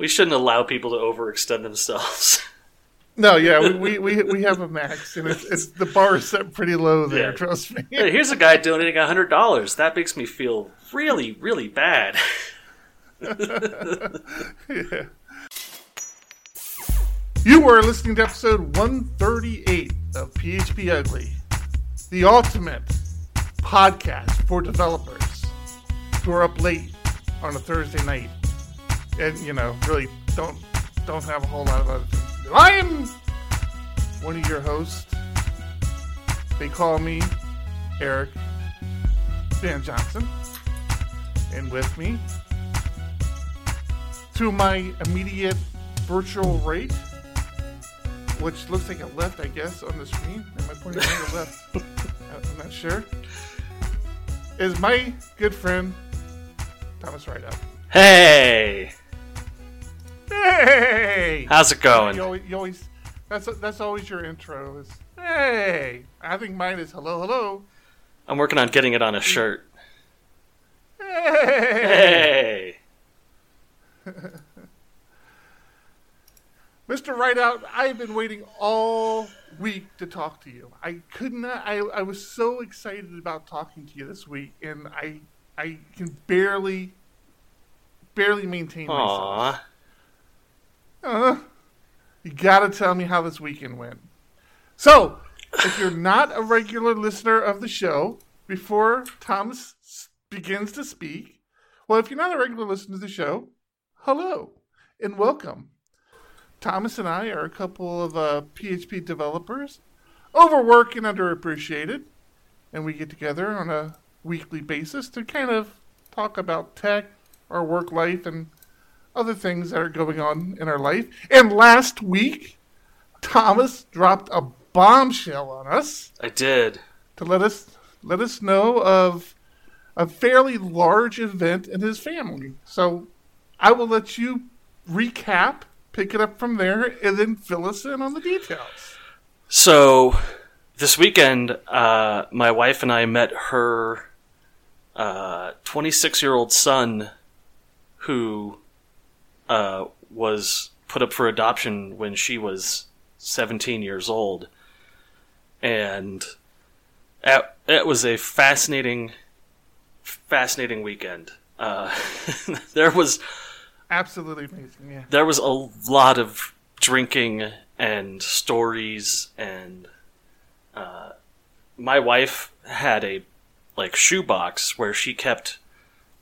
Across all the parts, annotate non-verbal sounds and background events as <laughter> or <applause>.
We shouldn't allow people to overextend themselves. <laughs> No, yeah, we, we, we, we have a max, and it's, it's the bar is set pretty low there. Yeah. Trust me. Hey, here's a guy donating hundred dollars. That makes me feel really, really bad. <laughs> Yeah. You were listening to episode 138 of PHP Ugly, the ultimate podcast for developers who are up late on a Thursday night and you know really don't don't have a whole lot of other things to do. I am one of your hosts. They call me Eric Van Johnson, and with me to my immediate virtual right, which looks like a left, I guess, on the screen. Am I pointing to the left? <laughs> Uh, I'm not sure. Is my good friend Thomas Rideout. Hey, Hey! how's it going? You always, you always that's that's always your intro. Is hey? I think mine is hello, hello. I'm working on getting it on a shirt. Hey, <laughs> Hey, Mr. Rideout, I've been waiting all week to talk to you. I could not. I I was so excited about talking to you this week, and I I can barely barely maintain myself. Uh, you gotta tell me how this weekend went. So, if you're not a regular listener of the show, before Thomas begins to speak, well, if you're not a regular listener to the show, hello and welcome. Thomas and I are a couple of uh, PHP developers, overworked and underappreciated, and we get together on a weekly basis to kind of talk about tech, our work life, and other things that are going on in our life. And last week, Thomas dropped a bombshell on us I did. to let us let us know of a fairly large event in his family. So I will let you recap, pick it up from there, and then fill us in on the details. So, this weekend, uh, my wife and I met her 26 year old son who uh, was put up for adoption when she was 17 years old. And it, it was a fascinating, fascinating weekend. Uh, <laughs> there was Absolutely amazing. Yeah. there was a lot of drinking and stories and uh, my wife had a like shoebox where she kept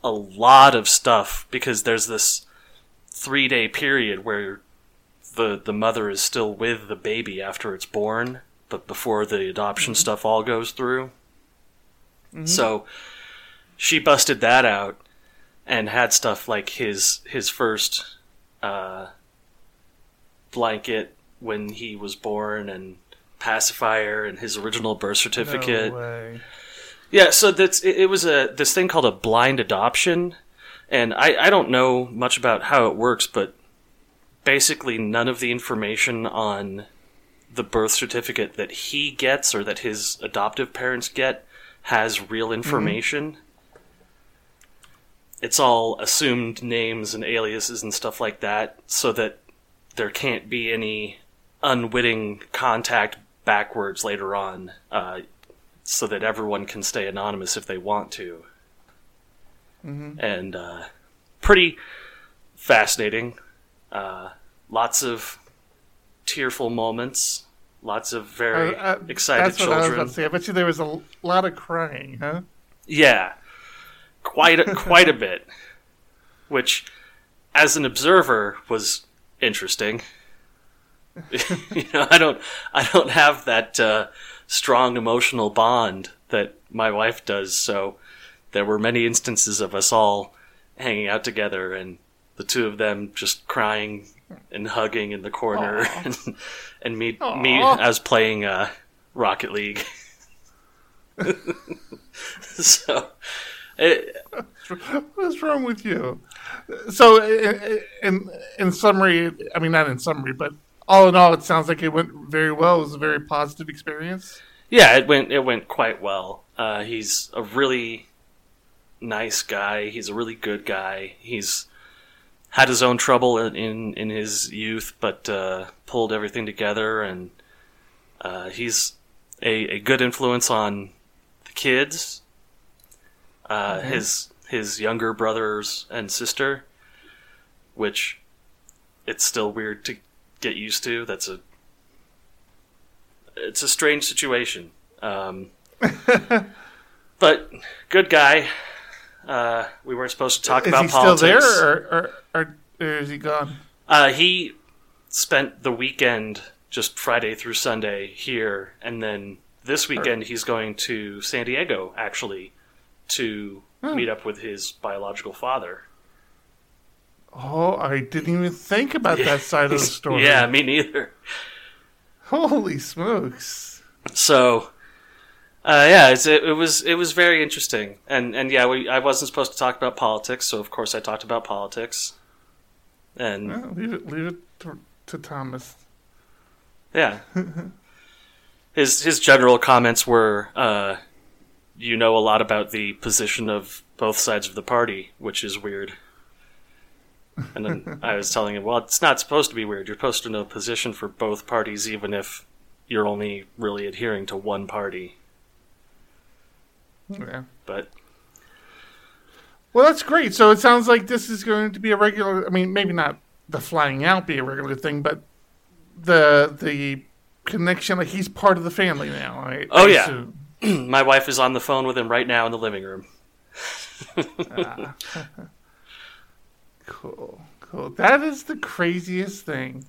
a lot of stuff because there's this three day period where the the mother is still with the baby after it's born but before the adoption stuff all goes through so she busted that out and had stuff like his his first uh, blanket when he was born and pacifier and his original birth certificate. No. Yeah, so that's it, it was a this thing called a blind adoption, and I I don't know much about how it works, but basically none of the information on the birth certificate that he gets or that his adoptive parents get has real information. It's all assumed names and aliases and stuff like that, so that there can't be any unwitting contact backwards later on. Uh, so that everyone can stay anonymous if they want to. And uh, pretty fascinating. Uh, lots of tearful moments. Lots of very Uh, uh, excited That's what I was children. about to say. I bet you there was a lot of crying, huh? Yeah, quite a, <laughs> quite a bit. Which, as an observer, was interesting. <laughs> you know, I don't I don't have that uh, strong emotional bond that my wife does. So there were many instances of us all hanging out together and the two of them just crying and hugging in the corner <laughs> and, and me me Aw. as playing uh, Rocket League. <laughs> so it, What's wrong with you? So, i- i- in in summary, I mean, not in summary, but all in all, it sounds like it went very well. It was a very positive experience. Yeah, it went it went quite well. Uh, he's a really nice guy. He's a really good guy. He's had his own trouble in in, in his youth, but uh, pulled everything together, and uh, he's a, a good influence on the kids. Uh, His his younger brothers and sister, which it's still weird to get used to. That's a it's a strange situation. Um, <laughs> but good guy. Uh, we weren't supposed to talk is about he politics. still there, or, or, or, is he gone? Uh, he spent the weekend, just Friday through Sunday, here, and then this weekend he's going to San Diego, actually, to Hmm. meet up with his biological father. Oh, I didn't even think about that <laughs> side of the story. Yeah, me neither. Holy smokes. So, uh, yeah, it's, it, it was it was very interesting, and and yeah, we, I wasn't supposed to talk about politics, so of course I talked about politics, and leave it, leave it to, to Thomas. Yeah. <laughs> his his general comments were, uh, you know a lot about the position of both sides of the party, which is weird. And then I was telling him, well, it's not supposed to be weird. You're supposed to know position for both parties, even if you're only really adhering to one party. Yeah. But Well, that's great. So it sounds like this is going to be a regular. I mean, maybe not the flying out be a regular thing, but the the connection. Like he's part of the family now. I, Oh, I yeah. <clears throat> my wife is on the phone with him right now in the living room. Ah. <laughs> Cool, cool. That is the craziest thing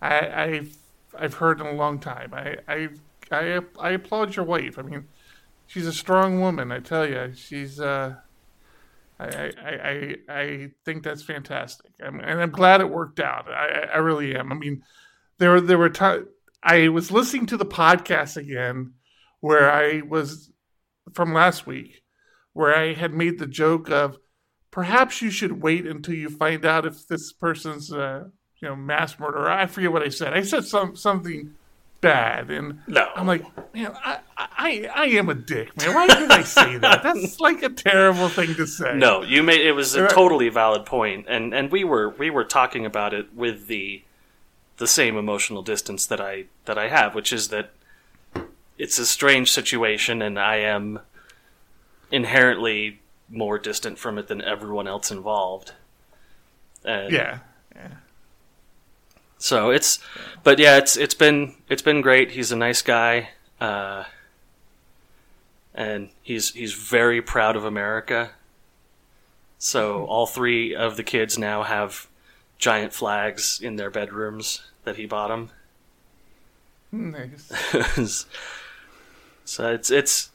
I, I've I've heard in a long time. I I I, I applaud your wife. I mean, she's a strong woman. I tell you, she's. Uh, I, I, I, I think that's fantastic, I'm, and I'm glad it worked out. I, I- really am. I mean, there there were times I was listening to the podcast again, where I was from last week, where I had made the joke of perhaps you should wait until you find out if this person's uh, you know mass murderer. I forget what I said. I said some something bad, and No. I'm like, man, I, I I am a dick, man. Why did I say that? That's <laughs> like a terrible thing to say. No, you made it was a totally valid point, and and we were we were talking about it with the the same emotional distance that I that I have, which is that it's a strange situation, and I am inherently more distant from it than everyone else involved. And Yeah. So it's, but yeah, it's it's been it's been great. He's a nice guy, uh, and he's he's very proud of America. So all three of the kids now have giant flags in their bedrooms that he bought them. Nice. <laughs> so it's it's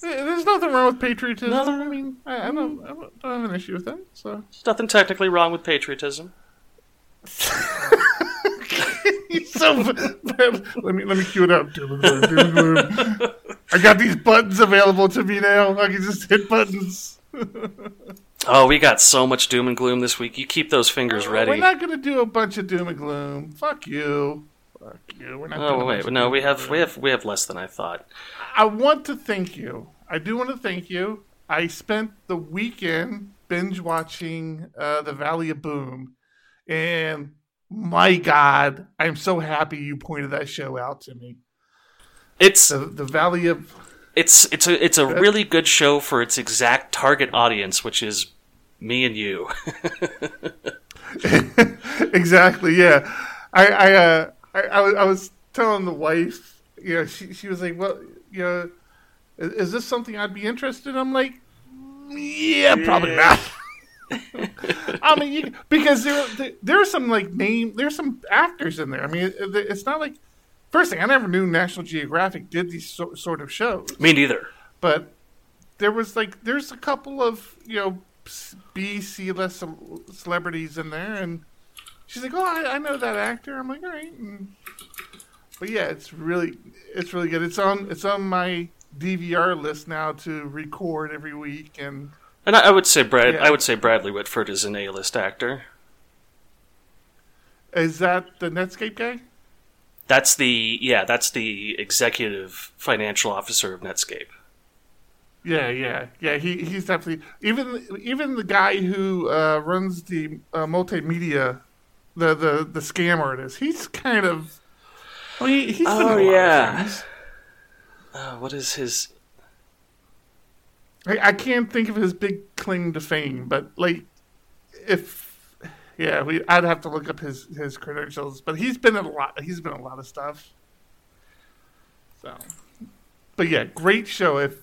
There's nothing wrong with patriotism. I mean, I, I, don't, I don't have an issue with that. So there's nothing technically wrong with patriotism. <laughs> so <laughs> let me let me cue it up. Doom and gloom, doom and gloom. I got these buttons available to me now. I can just hit buttons. Oh, we got so much doom and gloom this week. You keep those fingers ready. We're not gonna do a bunch of doom and gloom. Fuck you. Fuck you. We're not. Oh wait, no, we have we have we have less than I thought. I want to thank you. I do want to thank you. I spent the weekend binge watching uh, The Valley of Boom, and my God, I'm so happy you pointed that show out to me. It's The The Valley of it's it's a it's a really good show for its exact target audience, which is me and you. <laughs> exactly, yeah. I I, uh, I I was- telling the wife, you know, she she was like, well, you know, is, is this something I'd be interested? in? I'm like, yeah, probably not. I mean, you, because there, there are some like name, there's some actors in there. I mean, it, it's not like first thing I never knew National Geographic did these so, sort of shows, me neither. but there was like there's a couple of you know B C list celebrities in there, and she's like, oh, I, I know that actor. I'm like, all right, and, but yeah, it's really it's really good. It's on it's on my DVR list now to record every week, and And I, I would say Brad. Yeah. I would say Bradley Whitford is an A-list actor. is that the Netscape guy? That's the yeah. That's the executive financial officer of Netscape. Yeah, yeah, yeah. He he's definitely even even the guy who uh, runs the uh, multimedia, the the the scam artist. He's kind of. I mean, he's Oh, in a lot of yeah. Uh, what is his? I, I can't think of his big claim to fame, but like, if yeah, we I'd have to look up his his credentials. But he's been in a lot. He's been in a lot of stuff. So, but yeah, great show. If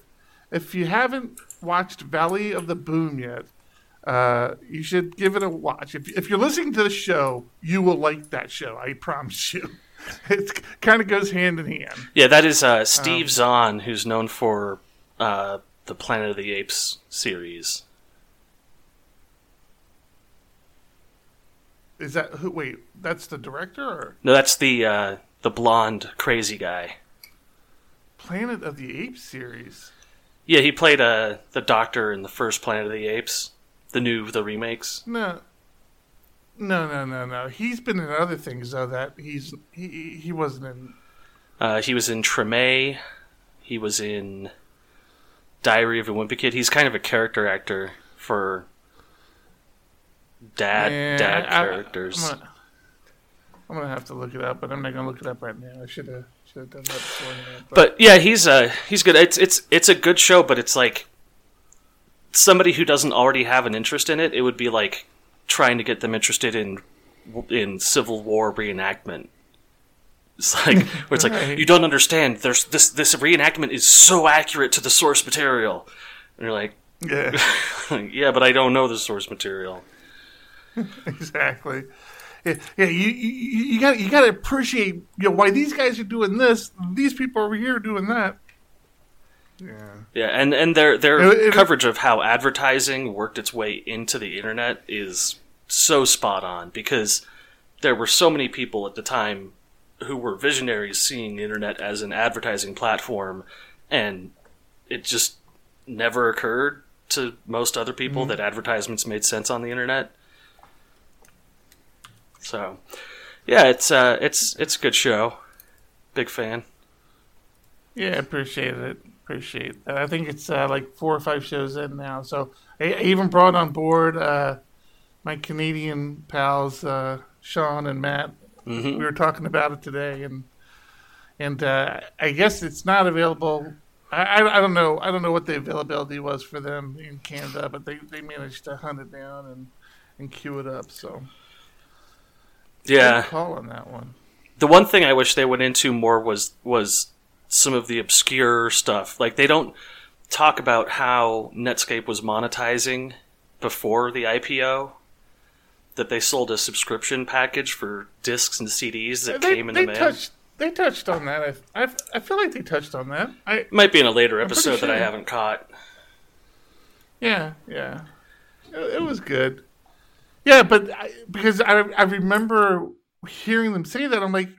if you haven't watched Valley of the Boom yet, uh, you should give it a watch. If if you're listening to the show, you will like that show. I promise you. <laughs> It kind of goes hand in hand. Yeah, that is uh, Steve Um, Zahn, who's known for uh, the Planet of the Apes series. Is that who? Wait, that's the director or No, that's the uh, the blonde crazy guy. Planet of the Apes series? Yeah, he played uh, the Doctor in the first Planet of the Apes, the new the remakes. No, no, no, no, no. He's been in other things though that he's he he wasn't in. Uh, he was in Treme. He was in Diary of a Wimpy Kid. He's kind of a character actor for dad Yeah, dad I- I- characters. I'm, gonna, I'm gonna have to look it up, but I'm not gonna look it up right now. I should have should have done that before. But, But yeah, he's uh he's good. It's it's it's a good show, but it's like somebody who doesn't already have an interest in it. It would be like trying to get them interested in in Civil War reenactment. <laughs> It's like where it's like Right. you don't understand. There's this this reenactment is so accurate to the source material, and you're like, yeah, <laughs> yeah, but I don't know the source material. <laughs> exactly. Yeah, yeah. You you, you got you got to appreciate you know why these guys are doing this. These people over here are doing that. Yeah. Yeah, and and their their It- it- coverage of how advertising worked its way into the internet is so spot on because there were so many people at the time who were visionaries seeing the internet as an advertising platform and it just never occurred to most other people that advertisements made sense on the internet. So, yeah, it's uh it's it's a good show. Big fan. Yeah, appreciate it. Appreciate that. I think it's uh, like four or five shows in now. So I, I even brought on board uh, my Canadian pals, uh, Sean and Matt. Mhm. We were talking about it today, and and uh, I guess it's not available. I, I, don't know. I don't know what the availability was for them in Canada, but they, they managed to hunt it down and, and queue it up. So Yeah. call on that one. the one thing I wish they went into more was was some of the obscure stuff. Like they don't talk about how Netscape was monetizing before the IPO. That they sold a subscription package for discs and CDs that They, came in the mail. touched. They touched on that. I, I, I feel like they touched on that. I Might be in a later episode that I haven't caught. Yeah, yeah, it, it was good. Yeah, but I, because I I remember hearing them say that, I'm like,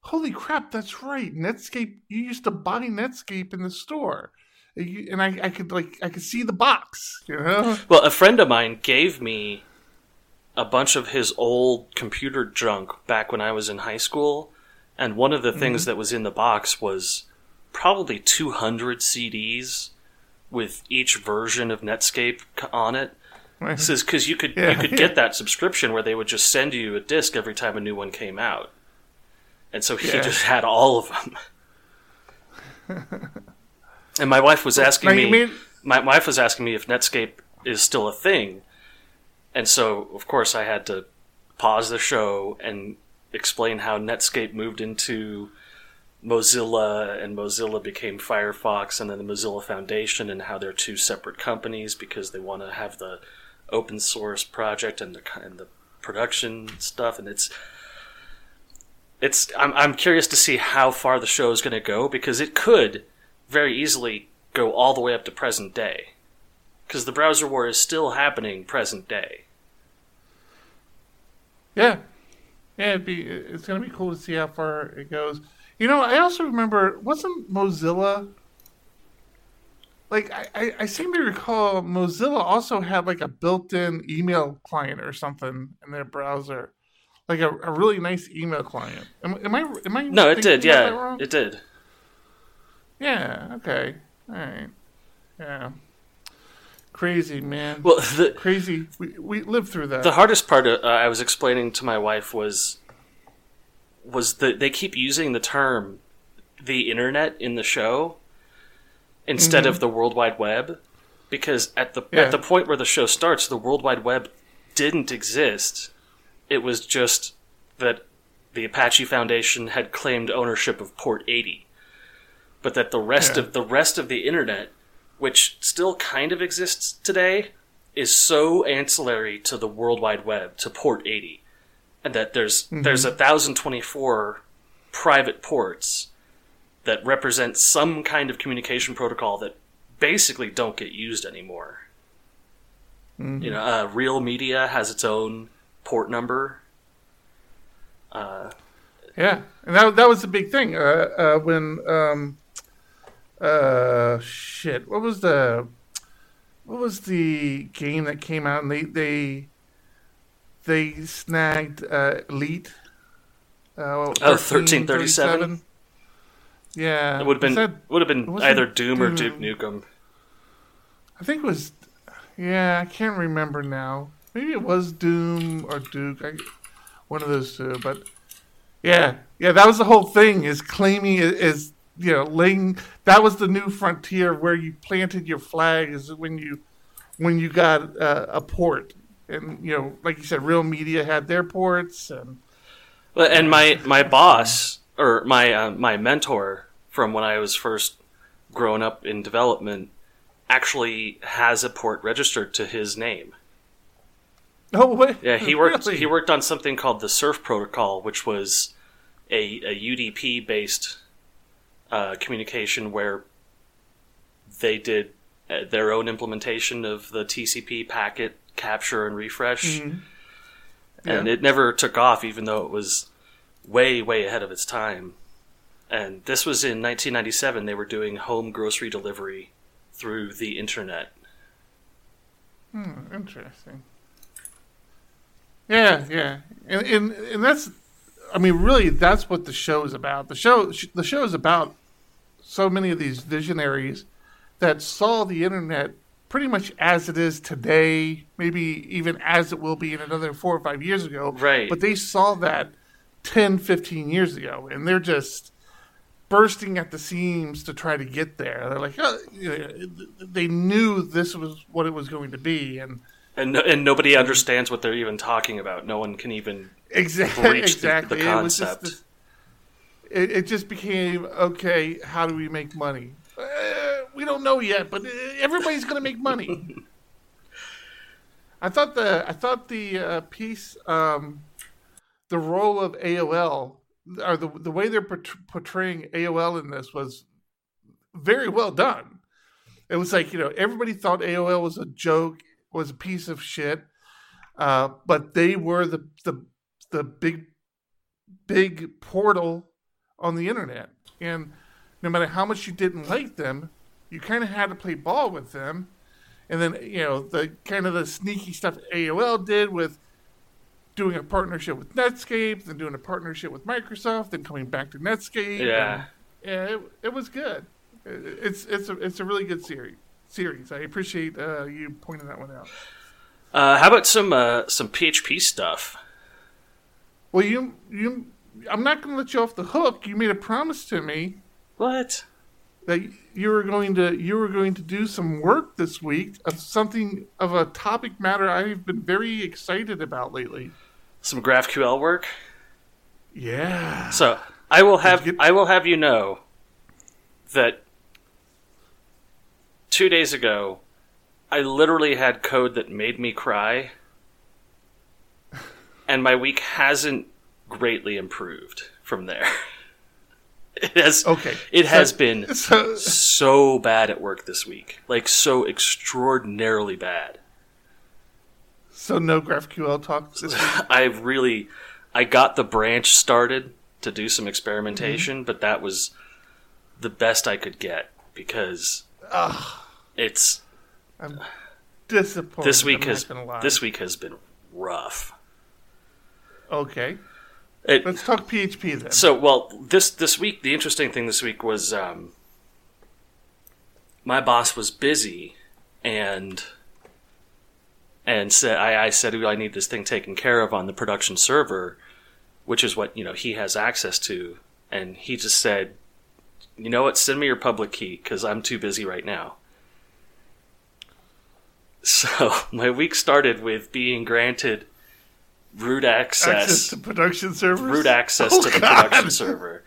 holy crap, that's right. Netscape. You used to buy Netscape in the store, and I I could like I could see the box. You know. Well, a friend of mine gave me a bunch of his old computer junk back when I was in high school, and one of the mm-hmm. things that was in the box was probably 200 CDs with each version of Netscape on it. This is because you could Yeah, you could get that subscription where they would just send you a disc every time a new one came out, and so he Yeah. just had all of them. <laughs> and my wife was asking Now, me mean- my wife was asking me if Netscape is still a thing, and so of course I had to pause the show and explain how Netscape moved into Mozilla and Mozilla became Firefox and then the Mozilla Foundation and how they're two separate companies because they want to have the open source project and the and the production stuff and it's it's I'm I'm curious to see how far the show is going to go because it could very easily go all the way up to present day because the browser war is still happening present day. Yeah, yeah. It'd be it's gonna be cool to see how far it goes. You know, I also remember wasn't Mozilla like I, I, I seem to recall Mozilla also had like a built-in email client or something in their browser, like a, a really nice email client. Am, am I am I No, it did. Yeah, it did. Yeah. Okay. All right. Yeah. Crazy, man. Well, the Crazy. We, we lived through that. the hardest part uh, I was explaining to my wife was was that they keep using the term the internet in the show instead of the World Wide Web because at the Yeah. at the point where the show starts, the World Wide Web didn't exist. It was just that the Apache Foundation had claimed ownership of Port 80, but that the rest Yeah. of the rest of the internet, which still kind of exists today, is so ancillary to the World Wide Web to Port 80, and that there's there's a thousand twenty four private ports that represent some kind of communication protocol that basically don't get used anymore. You know, uh, Real Media has its own port number. Uh, Yeah, and that that was the big thing. Uh, uh, when um, uh, shit, what was the what was the game that came out and they they they snagged uh, Elite? Uh, Oh, 1337? Yeah, it would have been that- would have been either Doom or Duke Nukem. I think it was. Yeah, I can't remember now. Maybe it was Doom or Duke. I, one of those two. But yeah, yeah, that was the whole thing. Is claiming is you know laying. That was the new frontier where you planted your flag. Is when you when you got uh, a port, and you know, like you said, Real Media had their ports, and Well, And my my boss or my uh, my mentor from when I was first growing up in development actually has a port registered to his name. oh wait, Yeah, he worked Really? he worked on something called the Surf Protocol, which was a, a UDP based uh, communication where they did uh, their own implementation of the TCP packet capture and refresh, Mhm. and Yeah. it never took off, even though it was way way ahead of its time. And this was in 1997. They were doing home grocery delivery through the internet. Hmm, interesting. Yeah, yeah, and, and and that's, I mean, really, that's what the show is about. The show, the show is about so many of these visionaries that saw the internet pretty much as it is today, maybe even as it will be in another four or five years ago. Right. But they saw that 10, 15 years ago, and they're just bursting at the seams to try to get there. They're like, oh, you know, they knew this was what it was going to be, and And, and nobody understands what they're even talking about. No one can even exactly, Reach the- the exactly. it was just it, it just became okay. How do we make money? Uh, we don't know yet, but uh, everybody's going to make money. <laughs> I thought the I thought the uh, piece, um, the role of AOL, or the the way they're portraying AOL in this was very well done. It was like you know everybody thought AOL was a joke, was a piece of shit, uh, but they were the the the big big portal on the internet, and no matter how much you didn't like them, you kind of had to play ball with them. And then you know the kind of the sneaky stuff AOL did with doing a partnership with Netscape, then doing a partnership with Microsoft, then coming back to Netscape. Yeah. and, yeah, it, it was good. It- It's it's a it's a really good series. Series. I appreciate uh, you pointing that one out. Uh, how about some uh, some PHP stuff? Well, you you, I'm not going to let you off the hook. You made a promise to me What? that you were going to you were going to do some work this week of something of a topic matter I've been very excited about lately. Some GraphQL work? Yeah. So I will have get- I will have you know that two days ago I literally had code that made me cry, and my week hasn't greatly improved from there. <laughs> It has Okay. It So- has been <laughs> So so bad at work this week, like so extraordinarily bad. so no GraphQL talk this week. <laughs> I really, I got the branch started to do some experimentation, mm-hmm. but that was the best I could get because it's I'm disappointed. this week I'm has not gonna lie. this week has been rough. Okay. It, Let's talk PHP then. so well this this week the interesting thing this week was um, my boss was busy and and said I, I said I need this thing taken care of on the production server, which is what you know he has access to, and he just said, you know what, send me your public key because I'm too busy right now. <laughs> So <laughs> my week started with being granted root access, Access to production servers. root access Oh, to the God. production server.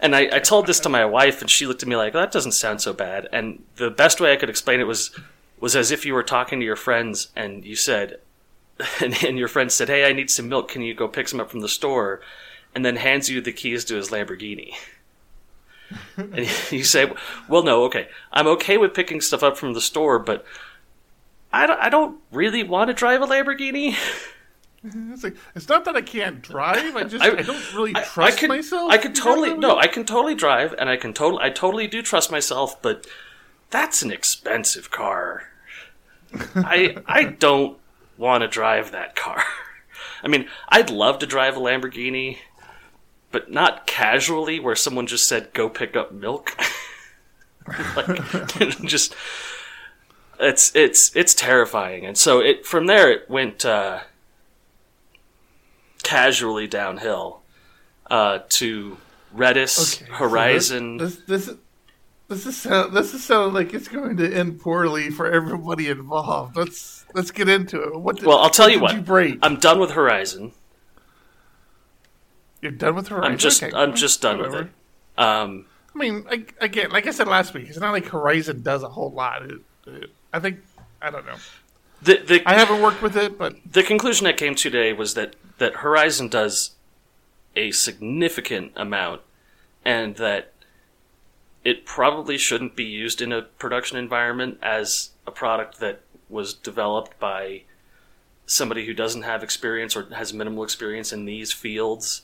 And I, I told this to my wife, and she looked at me like, oh, "That doesn't sound so bad." And the best way I could explain it was was as if you were talking to your friends, and you said, <laughs> and, and your friend said, "Hey, I need some milk. Can you go pick some up from the store?" And then hands you the keys to his Lamborghini. and you say, "Well, no, okay, I'm okay with picking stuff up from the store, but I don't, I don't really want to drive a Lamborghini." <laughs> It's, like, it's not that I can't drive. I just I- I, don't really I- trust I could, myself. I could know totally no. I can totally drive, and I can totally, I totally do trust myself. But that's an expensive car. <laughs> I I don't want to drive that car. <laughs> I mean, I'd love to drive a Lamborghini, but not casually, where someone just said, "Go pick up milk." <laughs> like, just it's it's it's terrifying, and so it from there it went. Uh, casually downhill uh, to Redis, Okay, so Horizon. This this this, this is sound, this is sounding like it's going to end poorly for everybody involved. Let's let's get into it. What did, well, I'll tell you what. You break. I'm done with Horizon. You're done with Horizon. I'm just Okay, I'm just done whatever. with it. Um, I mean, I, again, like I said last week, it's not like Horizon does a whole lot. It, it, I think I don't know. the the I haven't worked with it, but the conclusion I came to today was that that Horizon does a significant amount, and that it probably shouldn't be used in a production environment as a product that was developed by somebody who doesn't have experience or has minimal experience in these fields.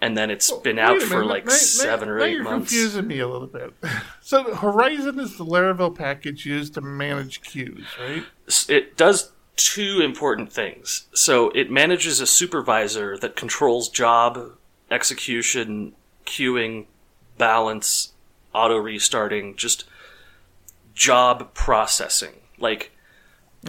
And then it's been out a for minute, like now- now- seven or now eight you're months. confusing me a little bit. <laughs> So Horizon is the Laravel package used to manage queues, right? it does two important things. So it manages a supervisor that controls job execution, queuing, balance, auto restarting, just job processing. Like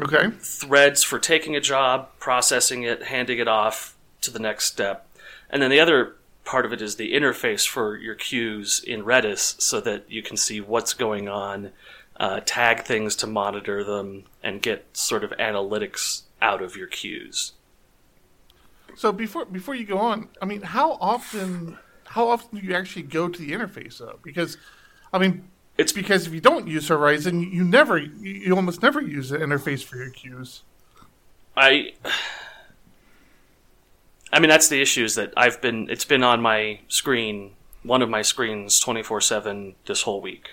Okay. threads for taking a job, processing it, handing it off to the next step. And then the other part of it is the interface for your queues in Redis so that you can see what's going on, uh, tag things to monitor them, and get sort of analytics out of your queues. So before before you go on, I mean, how often how often do you actually go to the interface though? Because, I mean, It's because if you don't use Horizon, you, never you, you almost never use the interface for your queues. I I mean that's the issue is that I've been it's been on my screen one of my screens 24/7 this whole week.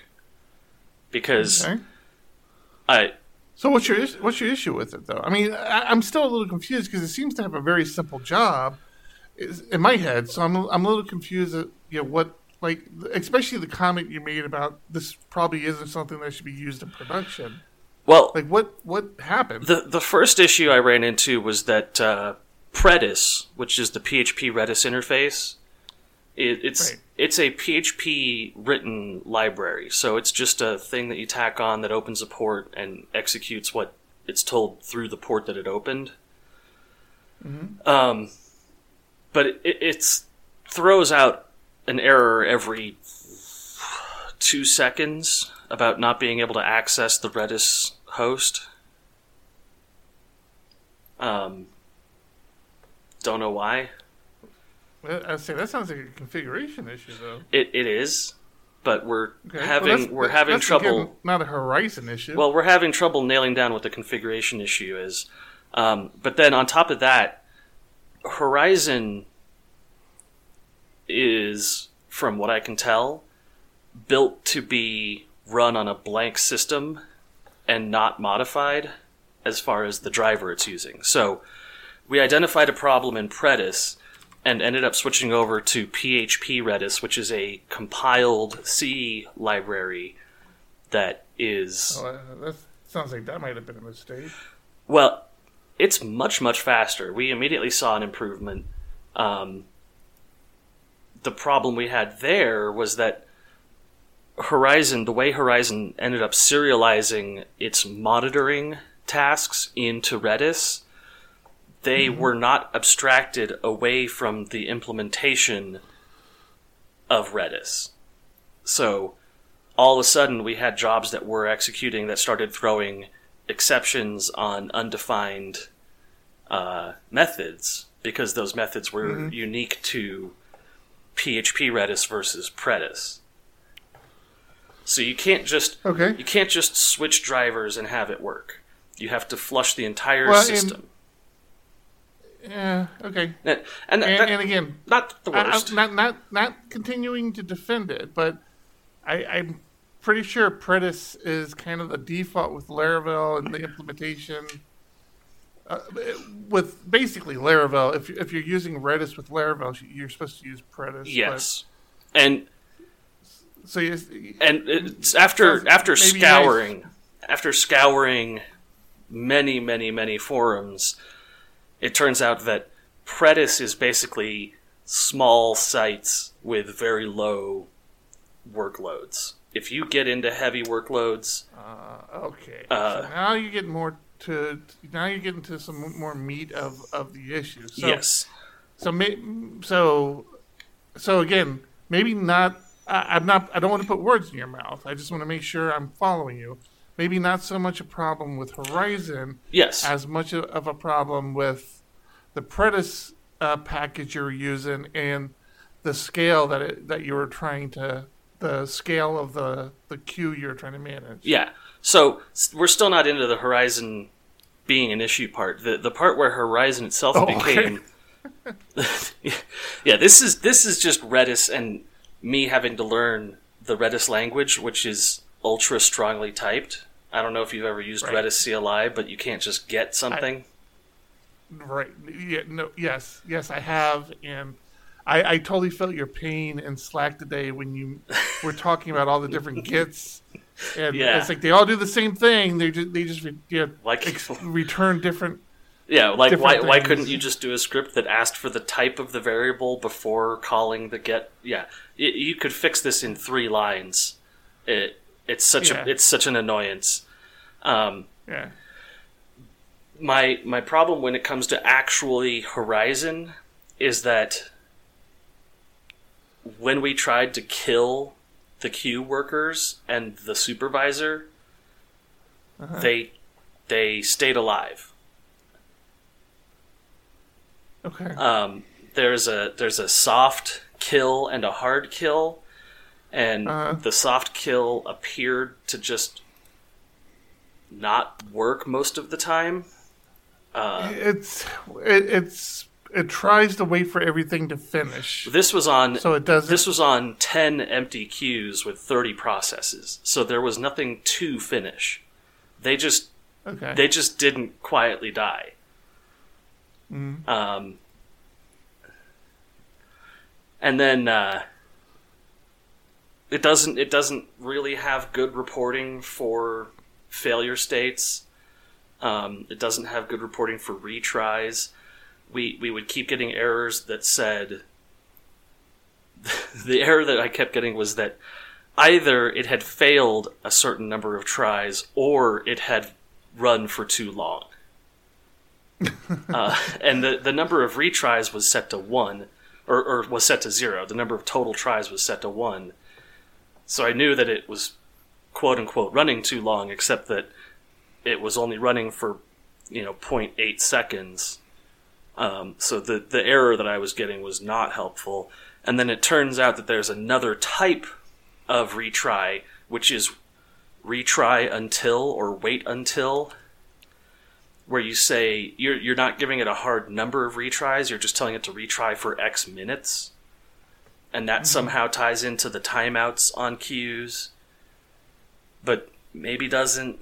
Because Okay. I So what's your is- what's your issue with it though? I mean, I, I'm still a little confused because it seems to have a very simple job in my head. So I'm I'm a little confused at you know what like especially the comment you made about this probably isn't something that should be used in production. well Like what what happened? the the first issue I ran into was that uh, Predis, which is the PHP Redis interface, it, it's Right. It's a PHP written library. So it's just a thing that you tack on that opens a port and executes what it's told through the port that it opened. Um, but it, throws out an error every two seconds about not being able to access the Redis host. Um, don't know why. Well, I say that sounds like a configuration issue, though. It it is, but we're Okay. Well, having that's- we're that's- having that's, trouble. again, not a Horizon issue. Well, we're having trouble nailing down what the configuration issue is. Um, but then on top of that, Horizon is, from what I can tell, built to be run on a blank system and not modified as far as the driver it's using. So we identified a problem in Predis and ended up switching over to PHP Redis, which is a compiled C library that is Oh, that sounds like that might have been a mistake. well, it's much much faster. We immediately saw an improvement. Um, the problem we had there was that Horizon, the way Horizon ended up serializing its monitoring tasks into Redis, they were not abstracted away from the implementation of Redis. So all of a sudden, we had jobs that were executing that started throwing exceptions on undefined uh, methods because those methods were unique to PHP Redis versus Predis. So you can't just Okay. you can't just switch drivers and have it work. You have to flush the entire Well, system. Yeah. Okay. And, and, And, that- and again, not the I, worst. not not not continuing to defend it, but I, I'm pretty sure Predis is kind of the default with Laravel and the implementation. Uh, with basically Laravel, if if you're using Redis with Laravel, you're supposed to use Predis. but- yes, and so you, and it's after after scouring after scouring many many many forums it turns out that predis is basically small sites with very low workloads if you get into heavy workloads uh, okay. Uh, so now you get more to now you're getting to some more meat of, of the issue. So, yes So, so, so again, maybe not. I, I'm not. I don't want to put words in your mouth. I just want to make sure I'm following you. Maybe not so much a problem with Horizon yes as much of- a problem with the Predis uh, package you're using and the scale that it, that you were trying to the scale of the the queue you're trying to manage. Yeah. So we're still not into the Horizon being an issue part. The the part where Horizon itself Oh, okay. became <laughs> <laughs> Yeah, this is this is just Redis and me having to learn the Redis language, which is ultra strongly typed. I don't know if you've ever used Right. Redis CLI, but you can't just get something. Right. Yeah, no. Yes. Yes, I have, and I, I totally felt your pain in Slack today when you <laughs> were talking about all the different gets, and Yeah. it's like they all do the same thing. They just they just yeah, Like- ex- <laughs> return different. Yeah, like why different why couldn't you just do a script that asked for the type of the variable before calling the get? Yeah, y you could fix this in three lines. It it's such Yeah. a it's such an annoyance. Um, Yeah. my my problem when it comes to actually Horizon is that when we tried to kill the queue workers and the supervisor, they they stayed alive. Okay. Um, there's a there's a soft kill and a hard kill, and Uh-huh. the soft kill appeared to just not work most of the time. Uh, it's it, it's it tries to wait for everything to finish, this was on so it does. this was on ten empty queues with thirty processes, so there was nothing to finish. They just okay. they just didn't quietly die. Mm. Um, and then uh, it doesn't it doesn't really have good reporting for failure states. Um, it doesn't have good reporting for retries. We we would keep getting errors that said <laughs> the error that I kept getting was that either it had failed a certain number of tries or it had run for too long. <laughs> uh, and the, the number of retries was set to one, or, or was set to zero. The number of total tries was set to one. So I knew that it was quote unquote running too long, except that it was only running for, you know, 0.8 seconds. Um, so the, the error that I was getting was not helpful. And then it turns out that there's another type of retry, which is retry until or wait until, where you say you're you're not giving it a hard number of retries, you're just telling it to retry for X minutes. And that mm-hmm. somehow ties into the timeouts on queues. But maybe doesn't.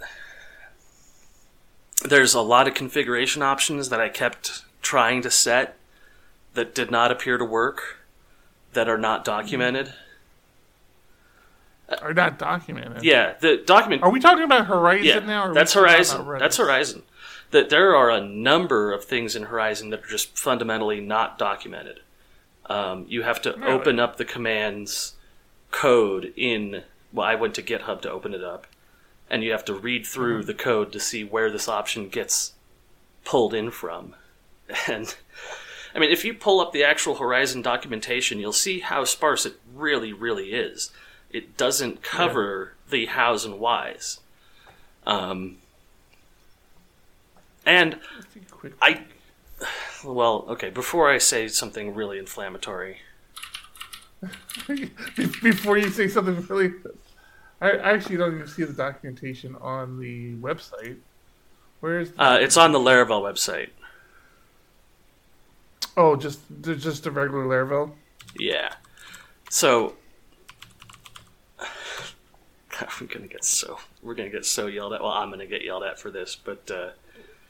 There's a lot of configuration options that I kept trying to set that did not appear to work, that are not documented. are not documented. Yeah, the document. Are we talking about Horizon yeah, now? Or that's Horizon. That's Horizon. That there are a number of things in Horizon that are just fundamentally not documented. Um, you have to No. open up the commands code in well, I went to GitHub to open it up, and you have to read through the code to see where this option gets pulled in from. <laughs> And I mean, if you pull up the actual Horizon documentation, you'll see how sparse it really, really is. It doesn't cover the hows and whys. Um, and Quick. I, well, okay, before I say something really inflammatory, <laughs> Before you say something really, I actually don't even see the documentation on the website. Where is? The, uh, it's on the Laravel website. oh, just just a regular Laravel. Yeah. So <sighs> we're gonna get so we're gonna get so yelled at. Well, I'm gonna get yelled at for this, but uh,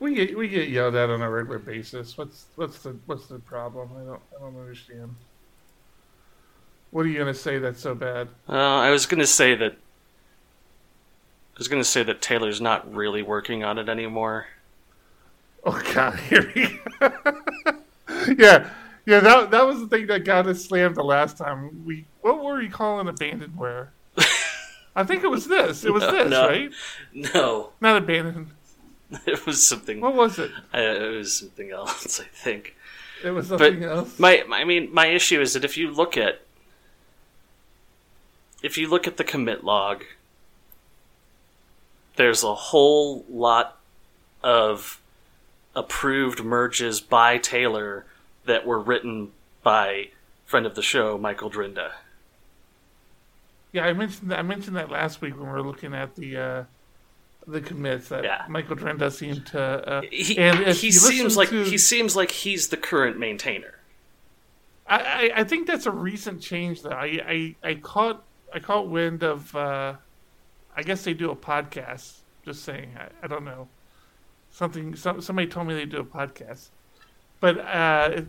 We get we get yelled at on a regular basis. What's what's the what's the problem? I don't I don't understand. What are you gonna say that's so bad? uh, I was gonna say that I was gonna say that Taylor's not really working on it anymore. Oh God, <laughs> here we go. yeah, yeah. That that was the thing that got us slammed the last time. We what were we calling abandonware? <laughs> I think it was this. It was No, this, no. right? No, Not abandoned. <laughs> it was something. What was it? Uh, it was something else, I think. It was But something else. my, my, I mean, my issue is that if you look at, if you look at the commit log, there's a whole lot of approved merges by Taylor that were written by friend of the show Michael Dyrynda. Yeah, I mentioned that, I mentioned that last week when we were looking at the uh, the commits that Yeah. Michael Dyrynda seemed to. Uh, He, and he seems like to- he seems like he's the current maintainer. I, I, I think that's a recent change though. I, I, I caught I caught wind of uh, I guess they do a podcast. Just saying, I, I don't know. Something some, somebody told me they do a podcast, but uh, it,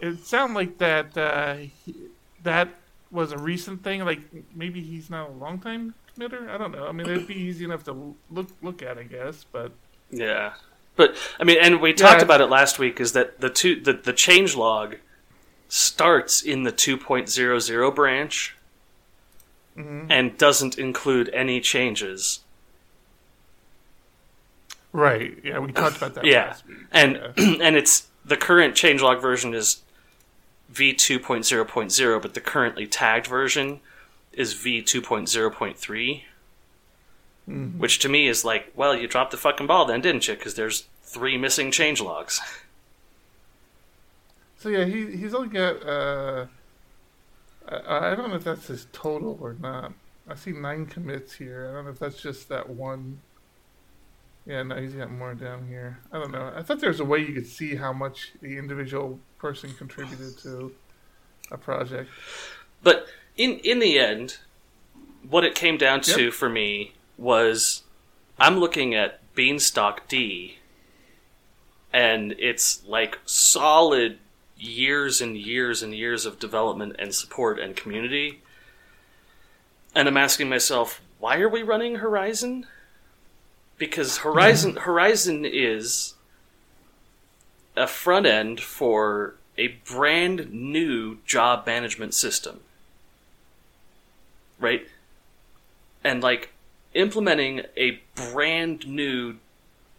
it sounded like that uh, he, that was a recent thing. Like maybe he's not a long time committer. I don't know. I mean, it'd be easy enough to look look at, I guess. But Yeah, but I mean, and we talked about it last week. Is that the two the the change log starts in the 2.00 branch Mhm. and doesn't include any changes. right, yeah, we talked about that <laughs> Yeah, last week. and Yeah. <clears throat> and it's the current changelog version is v 2.0.0, but the currently tagged version is v 2.0.3, Mhm. which to me is like, well, you dropped the fucking ball then, didn't you? Because there's three missing change logs. <laughs> So yeah, he he's only got. Uh, I, I don't know if that's his total or not. I see nine commits here. I don't know if that's just that one. Yeah, no, he's got more down here. I don't know. I thought there was a way you could see how much the individual person contributed to a project. But in in the end, what it came down to for me was I'm looking at Beanstalkd, and it's like solid years and years and years of development and support and community. And I'm asking myself, why are we running Horizon? Because Horizon <laughs> Horizon is a front end for a brand new job management system. Right? And like implementing a brand new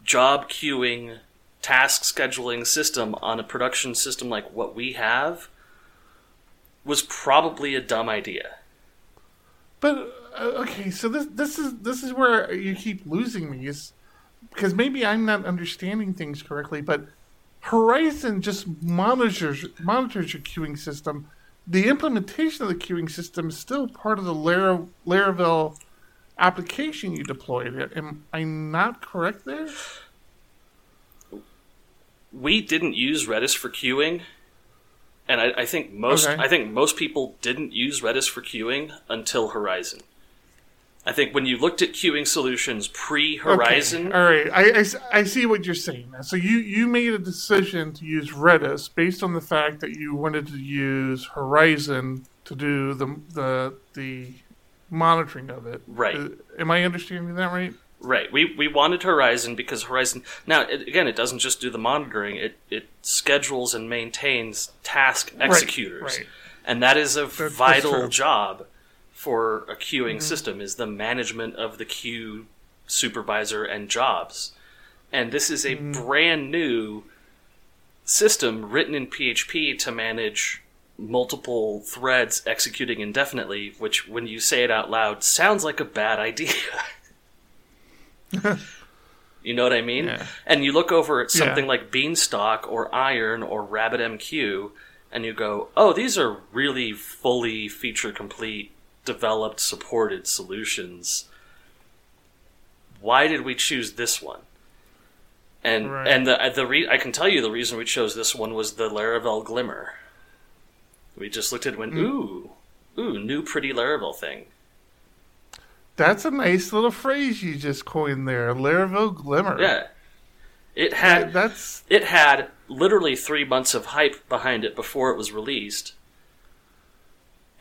job queuing, task scheduling system on a production system like what we have was probably a dumb idea. But uh, okay, so this this is this is where you keep losing me is because maybe I'm not understanding things correctly. But Horizon just monitors monitors your queuing system. The implementation of the queuing system is still part of the Lara, Laravel application you deployed. Am I not correct there? we didn't use Redis for queuing, and I, I think most Okay. I think most people didn't use Redis for queuing until Horizon. I think when you looked at queuing solutions pre Horizon, Okay, all right i see what you're saying. now. So you, you made a decision to use Redis based on the fact that you wanted to use Horizon to do the the the monitoring of it. Right. Uh, am I understanding that right? right? We we wanted Horizon because Horizon. Now it, again, it doesn't just do the monitoring; it it schedules and maintains task executors, right. and that is a that's vital job for a queuing mm-hmm. system is the management of the queue supervisor and jobs. And this is a mm-hmm. brand new system written in PHP to manage multiple threads executing indefinitely, which, when you say it out loud, sounds like a bad idea. <laughs> <laughs> you know what I mean? Yeah. And you look over at something Yeah. like Beanstalk or Iron or RabbitMQ, and you go, "Oh, these are really fully feature complete, developed, supported solutions." Why did we choose this one? And Right. and the the re- I can tell you the reason we chose this one was the Laravel Glimmer. We just looked at it and went, hmm. ooh, ooh, new pretty Laravel thing. That's a nice little phrase you just coined there, Laravel Glimmer. Yeah, it had That's it had literally three months of hype behind it before it was released,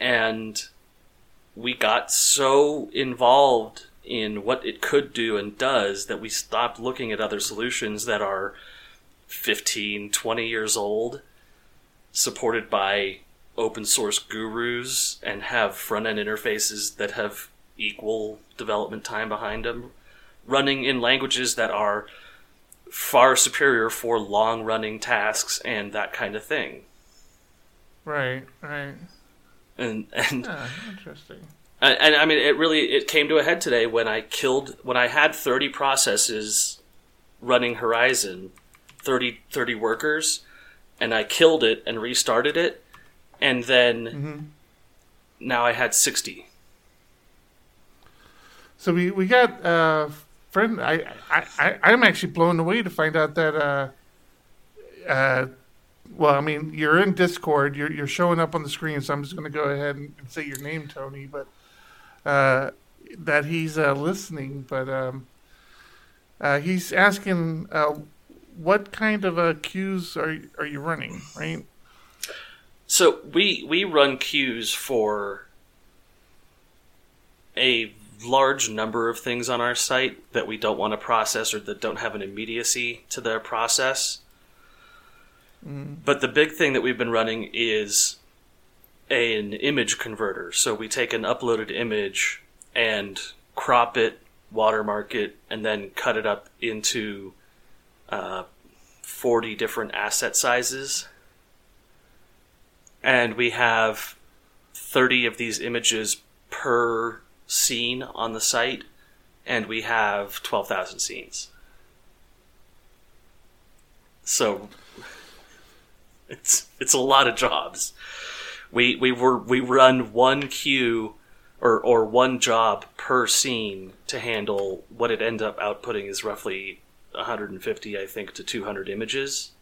and we got so involved in what it could do and does that we stopped looking at other solutions that are 15 20 years old supported by open source gurus and have front end interfaces that have equal development time behind them running in languages that are far superior for long running tasks and that kind of thing. right, right. And and, Yeah, interesting. and and I mean it really it came to a head today when I killed when I had 30 processes running Horizon, 30 30 workers and I killed it and restarted it and then Mm-hmm. now I had 60. So we we got uh friend. I I I I'm actually blown away to find out that uh uh. Well, I mean, you're in Discord. You're you're showing up on the screen, so I'm just going to go ahead and, say your name, Tony. But uh, that he's uh, listening. But um, uh, he's asking, uh, what kind of uh, queues are are you running? Right? So we we run queues for a large number of things on our site that we don't want to process or that don't have an immediacy to their process. But the big thing that we've been running is an image converter. So we take an uploaded image and crop it, watermark it, and then cut it up into uh, 40 different asset sizes and we have 30 of these images per scene on the site and we have 12,000 scenes. So it's it's a lot of jobs. We we were we run one queue or or one job per scene to handle what it end up outputting is roughly 150 I think to 200 images.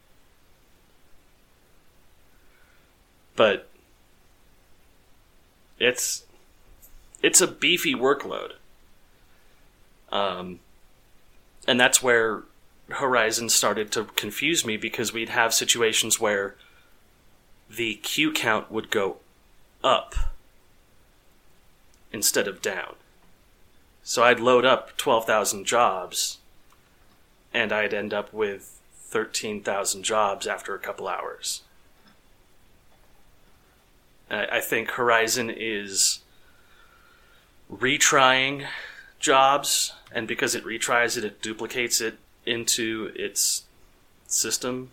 but it's it's a beefy workload. Um, and that's where Horizon started to confuse me because we'd have situations where the queue count would go up instead of down. So I'd load up 12,000 jobs and I'd end up with 13,000 jobs after a couple hours. I think Horizon is retrying jobs, and because it retries it, it duplicates it into its system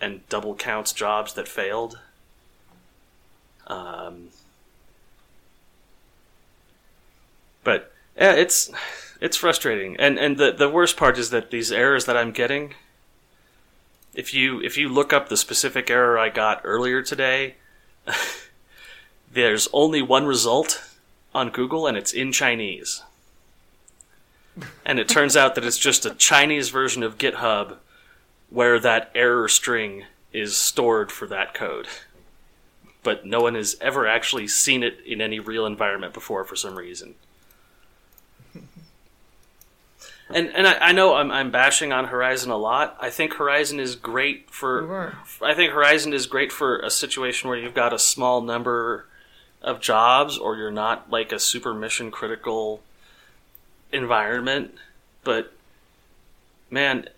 and double counts jobs that failed. Um, but yeah, it's it's frustrating, and and the the worst part is that these errors that I'm getting. If you if you look up the specific error I got earlier today, <laughs> there's only one result on Google, and it's in Chinese. And it turns out that it's just a Chinese version of GitHub where that error string is stored for that code. But no one has ever actually seen it in any real environment before for some reason. <laughs> And and I, I know I'm I'm bashing on Horizon a lot. I think Horizon is great for. I think Horizon is great for a situation where you've got a small number of jobs or you're not like a super mission critical environment. But man,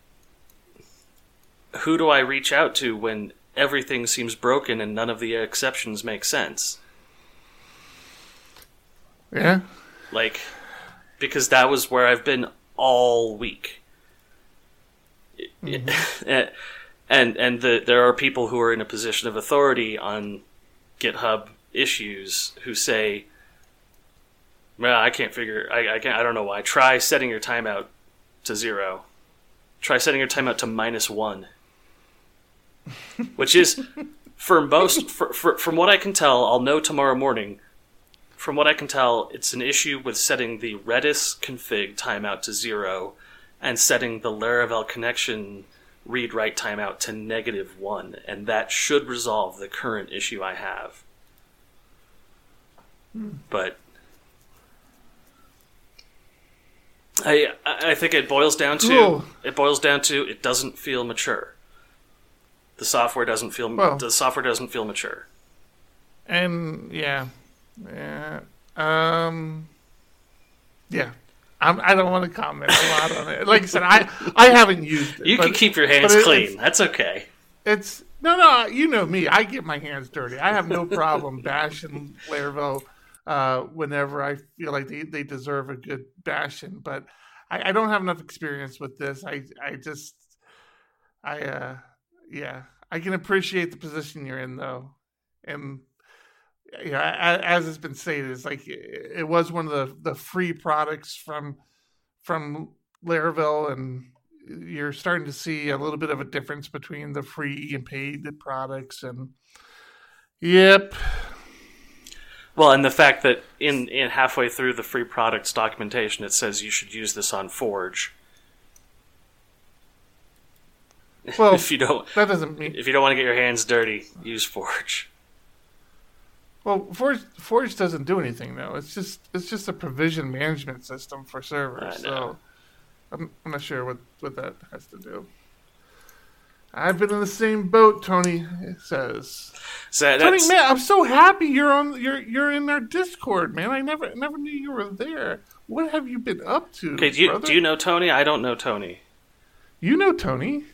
who do I reach out to when everything seems broken and none of the exceptions make sense? Yeah. like because that was where I've been all week. Mm-hmm. <laughs> and and the, there are people who are in a position of authority on GitHub issues who say, "Well, I can't figure. I I, can't, I don't know why. Try setting your timeout to zero. Try setting your timeout to one." Which is, for most, for, for, from what I can tell, I'll know tomorrow morning from what I can tell, it's an issue with setting the Redis config timeout to zero and setting the Laravel connection read write timeout to negative one, and that should resolve the current issue I have. Hmm. But I I think it boils down to Cool. it boils down to it doesn't feel mature. The software doesn't feel Well- the software doesn't feel mature. And yeah, yeah, um, yeah. I'm, I don't want to comment a lot on it. Like I said, I I haven't used it. You but- can keep your hands it- clean. That's okay. it's no, no. You know me. I get my hands dirty. I have no problem bashing Laravel uh, whenever I feel like they, they deserve a good bashing. But I, I don't have enough experience with this. I I just I uh yeah. I can appreciate the position you're in though, and yeah, a- as has been stated, it's like it it was one of the the free products from from Laravel, and you're starting to see a little bit of a difference between the free and paid products. And yep, Well, and the fact that in, in halfway through the free products documentation, it says you should use this on Forge. well, <laughs> if you don't, that doesn't mean if you don't want to get your hands dirty, use Forge. well. Forge Forge doesn't do anything though. It's just it's just a provision management system for servers. I So. I'm, I'm not sure what what that has to do. I've been in the same boat, Tony says. So Tony, man, I'm so happy you're on. You're you're in our Discord, man. I never never knew you were there. What have you been up to, okay, do you, brother? do you know Tony? I don't know Tony. You know Tony.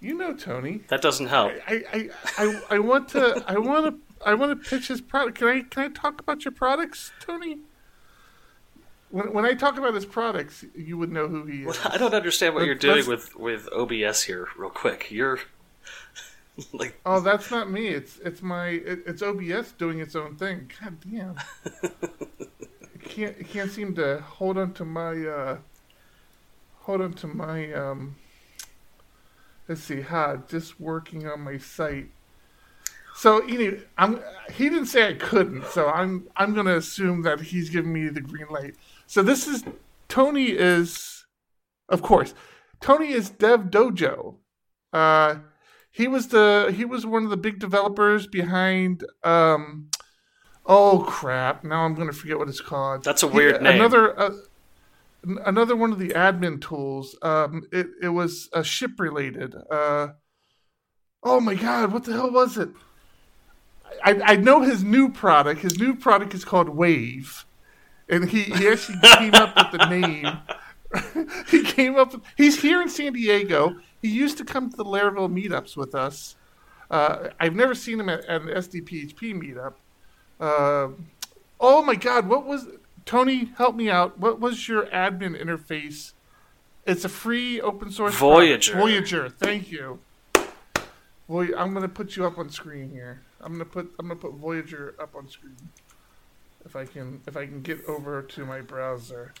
You know Tony. That doesn't help. I I, I, I want to I want to I want to pitch his product. Can I can I talk about your products, Tony? When when I talk about his products, you would know who he is. I don't understand what Let's- you're doing with, with OBS here, real quick. You're <laughs> like, Oh, that's not me. It's it's my it, it's OBS doing its own thing. God damn. <laughs> I can't I can't seem to hold on to my uh hold on to my um let's see, ha, just working on my site. So you know, I'm he didn't say I couldn't, so I'm I'm gonna assume that he's giving me the green light. So this is Tony is of course. Tony is Dev Dojo. Uh he was the he was one of the big developers behind um oh crap now i'm gonna forget what it's called That's a weird He- name. another uh, another one of the admin tools um it, it was uh, ship related uh oh my god what the hell was it I, I know his new product his new product is called wave and he, he actually came up with the name <laughs> he came up. With, he's here in San Diego. He used to come to the Laravel meetups with us. Uh, I've never seen him at, at an SDPHP meetup. Uh, oh my God! What was Tony? Help me out. What was your admin interface? It's a free open source. product. Voyager. Voyager. Thank you. Voy- I'm gonna put you up on screen here. I'm gonna put I'm gonna put Voyager up on screen. If I can if I can get over to my browser.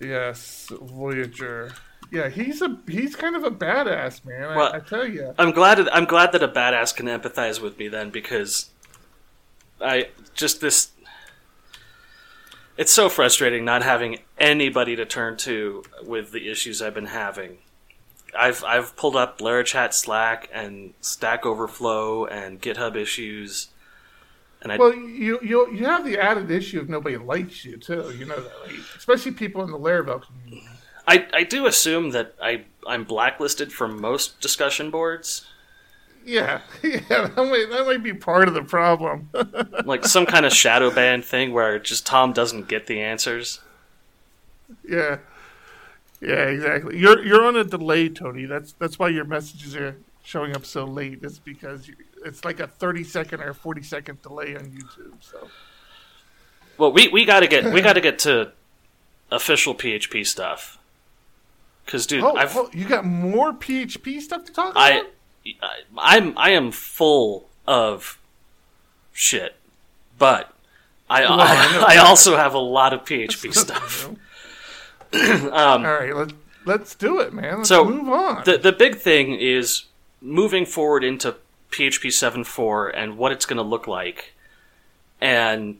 Yes, Voyager. Yeah, he's a he's kind of a badass man. I, Well- I tell you. I'm glad. That, I'm glad that a badass can empathize with me then, because I just this. It's so frustrating not having anybody to turn to with the issues I've been having. I've I've pulled up Larachat Slack and Stack Overflow and GitHub issues, and I Well, you you you have the added issue of nobody likes you too. You know that, right? Especially people in the Laravel community. I, I do assume that I I'm blacklisted from most discussion boards, Yeah, <laughs> yeah, that might that might be part of the problem. <laughs> like some kind of shadow ban thing where just Tom doesn't get the answers. yeah, yeah, exactly. You're you're on a delay, Tony. That's that's why your messages are showing up so late. It's because you, it's like a thirty second or forty second delay on YouTube. So Well, we we got to get we got to get to official PHP stuff. Cuz dude, Oh, I've well, you got more PHP stuff to talk about? I, I I'm I am full of shit. But I Well, I <laughs> I, I also have a lot of PHP stuff. <clears throat> Um, All right, let's let's do it, man. Let's So, move on. The the big thing is moving forward into PHP 7.4 and what it's going to look like. And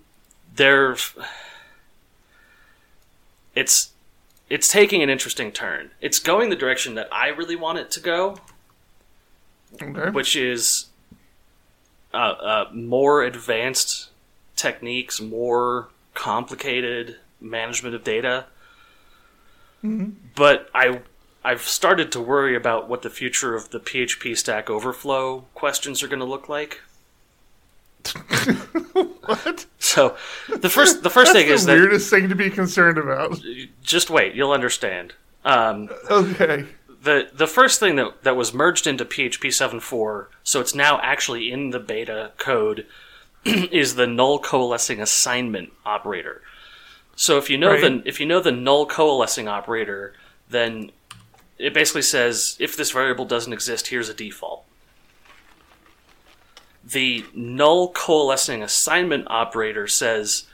there's it's it's taking an interesting turn. It's going the direction that I really want it to go, okay. which is uh, uh, more advanced techniques, more complicated management of data. But I, I've started to worry about what the future of the PHP Stack Overflow questions are going to look like. <laughs> what? So, the first the first That's thing the is that weirdest thing to be concerned about. just wait, you'll understand. Um, Okay. the the first thing that that was merged into PHP 7.4, so it's now actually in the beta code, <clears throat> is the null coalescing assignment operator. So if you know the if you know the null coalescing operator, then it basically says if this variable doesn't exist, here's a default. The null coalescing assignment operator says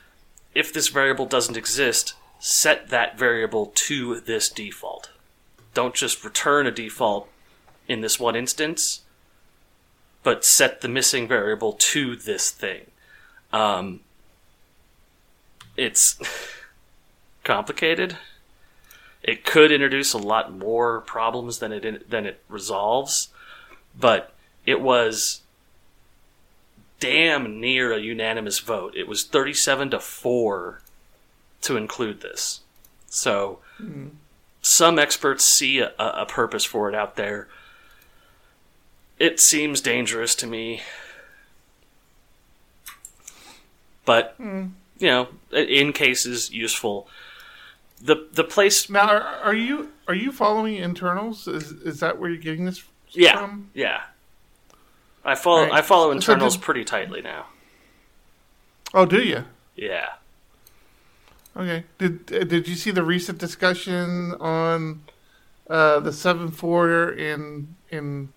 if this variable doesn't exist, set that variable to this default don't just return a default in this one instance, but set the missing variable to this thing. Um, it's <laughs> complicated. It could introduce a lot more problems than it than it resolves, but it was damn near a unanimous vote. It was thirty-seven to four to include this. So hmm. some experts see a, a purpose for it out there. It seems dangerous to me. But, hmm. you know, in cases, useful. The the place, Now, are, are you are you following internals? Is is that where you're getting this yeah, from? yeah. I follow Right. I follow So internals did- pretty tightly now. Oh, do you? Yeah. Okay. Did uh, did you see the recent discussion on uh, the seven four in in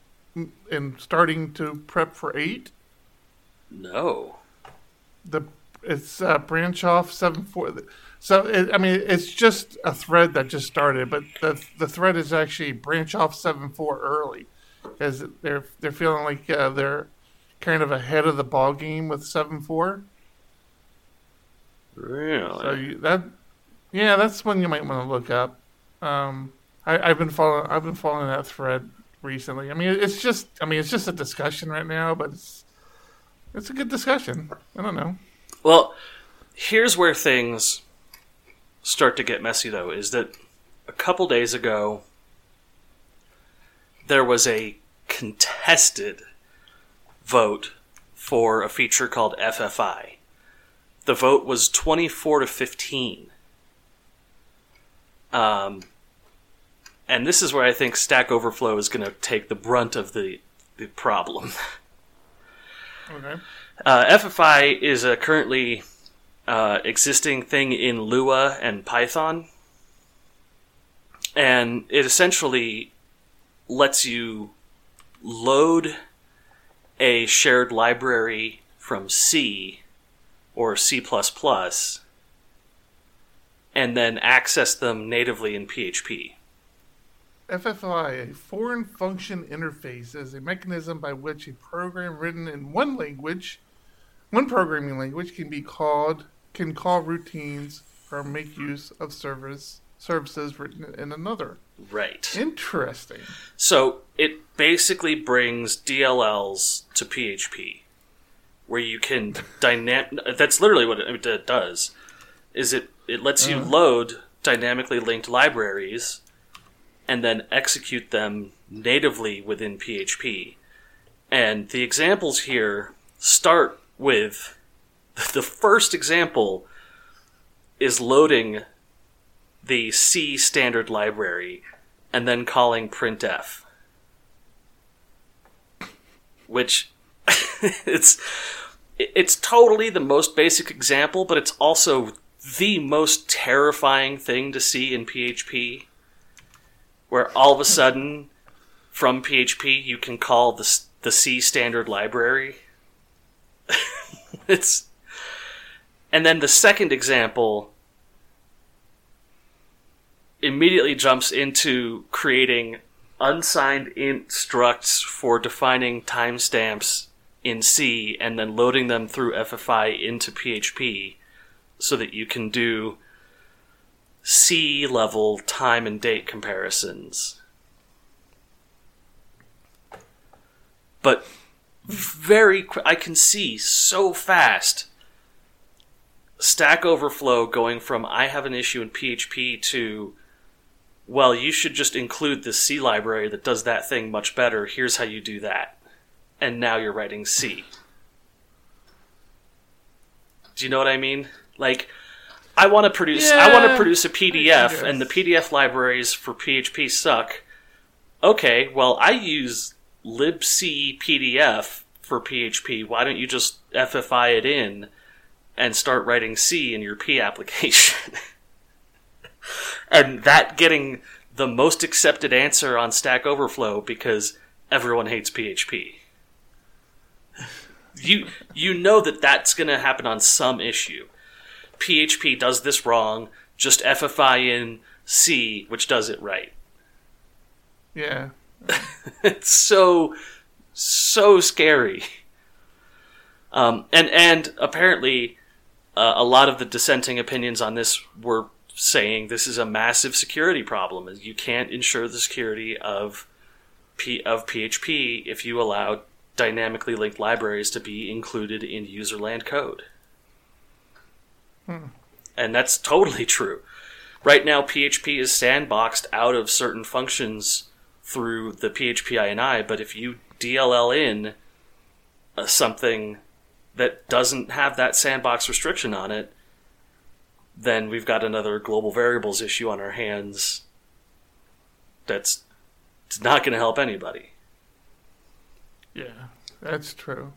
in starting to prep for eight? No. The it's uh, branch off seven four. So it, I mean, it's just a thread that just started, but the the thread is actually branch off seven four early, as they're they're feeling like uh, they're kind of ahead of the ball game with seven four. Really? So you, that, yeah, that's one you might want to look up. Um, I, I've been following, I've been following that thread recently. I mean, it's just, I mean, it's just a discussion right now, but it's, it's a good discussion. I don't know. Well, here's where things start to get messy, though, is that a couple days ago, there was a contested vote for a feature called FFI. The vote was 24 to 15. Um, and this is where I think Stack Overflow is going to take the brunt of the, the problem. Okay. Uh, FFI is a currently uh, existing thing in Lua and Python, and it essentially lets you load a shared library from C or C++ and then access them natively in PHP. FFI, a foreign function interface, is a mechanism by which a program written in one language, one programming language, can be called, can call routines or make use of service services written in another. Right. Interesting. So it basically brings DLLs to PHP, where you can dynamic. That's literally what it, does. Is it? It lets you uh. load dynamically linked libraries, and then execute them natively within PHP. And the examples here start with <laughs> the first example is loading the C standard library and then calling printf. Which <laughs> it's it's totally the most basic example, but it's also the most terrifying thing to see in PHP, where all of a sudden, from PHP, you can call the the C standard library. <laughs> it's, and then the second example immediately jumps into creating unsigned int structs for defining timestamps in C and then loading them through FFI into PHP so that you can do C level time and date comparisons. But very qu- I can see so fast Stack Overflow going from I have an issue in PHP to well, you should just include the C library that does that thing much better. Here's how you do that. And now you're writing C. Do you know what I mean? Like, I want to produce. I want to produce a PDF, and the PDF libraries for PHP suck. Okay, well, I use libc PDF for PHP. Why don't you just FFI it in and start writing C in your P application? <laughs> and that getting the most accepted answer on Stack Overflow because everyone hates PHP. You you know that that's going to happen on some issue. PHP does this wrong. Just FFI in C, which does it right. Yeah. <laughs> It's so so scary. Um, and and apparently, uh, a lot of the dissenting opinions on this were saying this is a massive security problem. You can't ensure the security of P- of PHP if you allow dynamically linked libraries to be included in userland code. And that's totally true. Right now, PHP is sandboxed out of certain functions through the PHP INI, but if you DLL in uh, something that doesn't have that sandbox restriction on it, then we've got another global variables issue on our hands that's it's not going to help anybody. Yeah, that's true.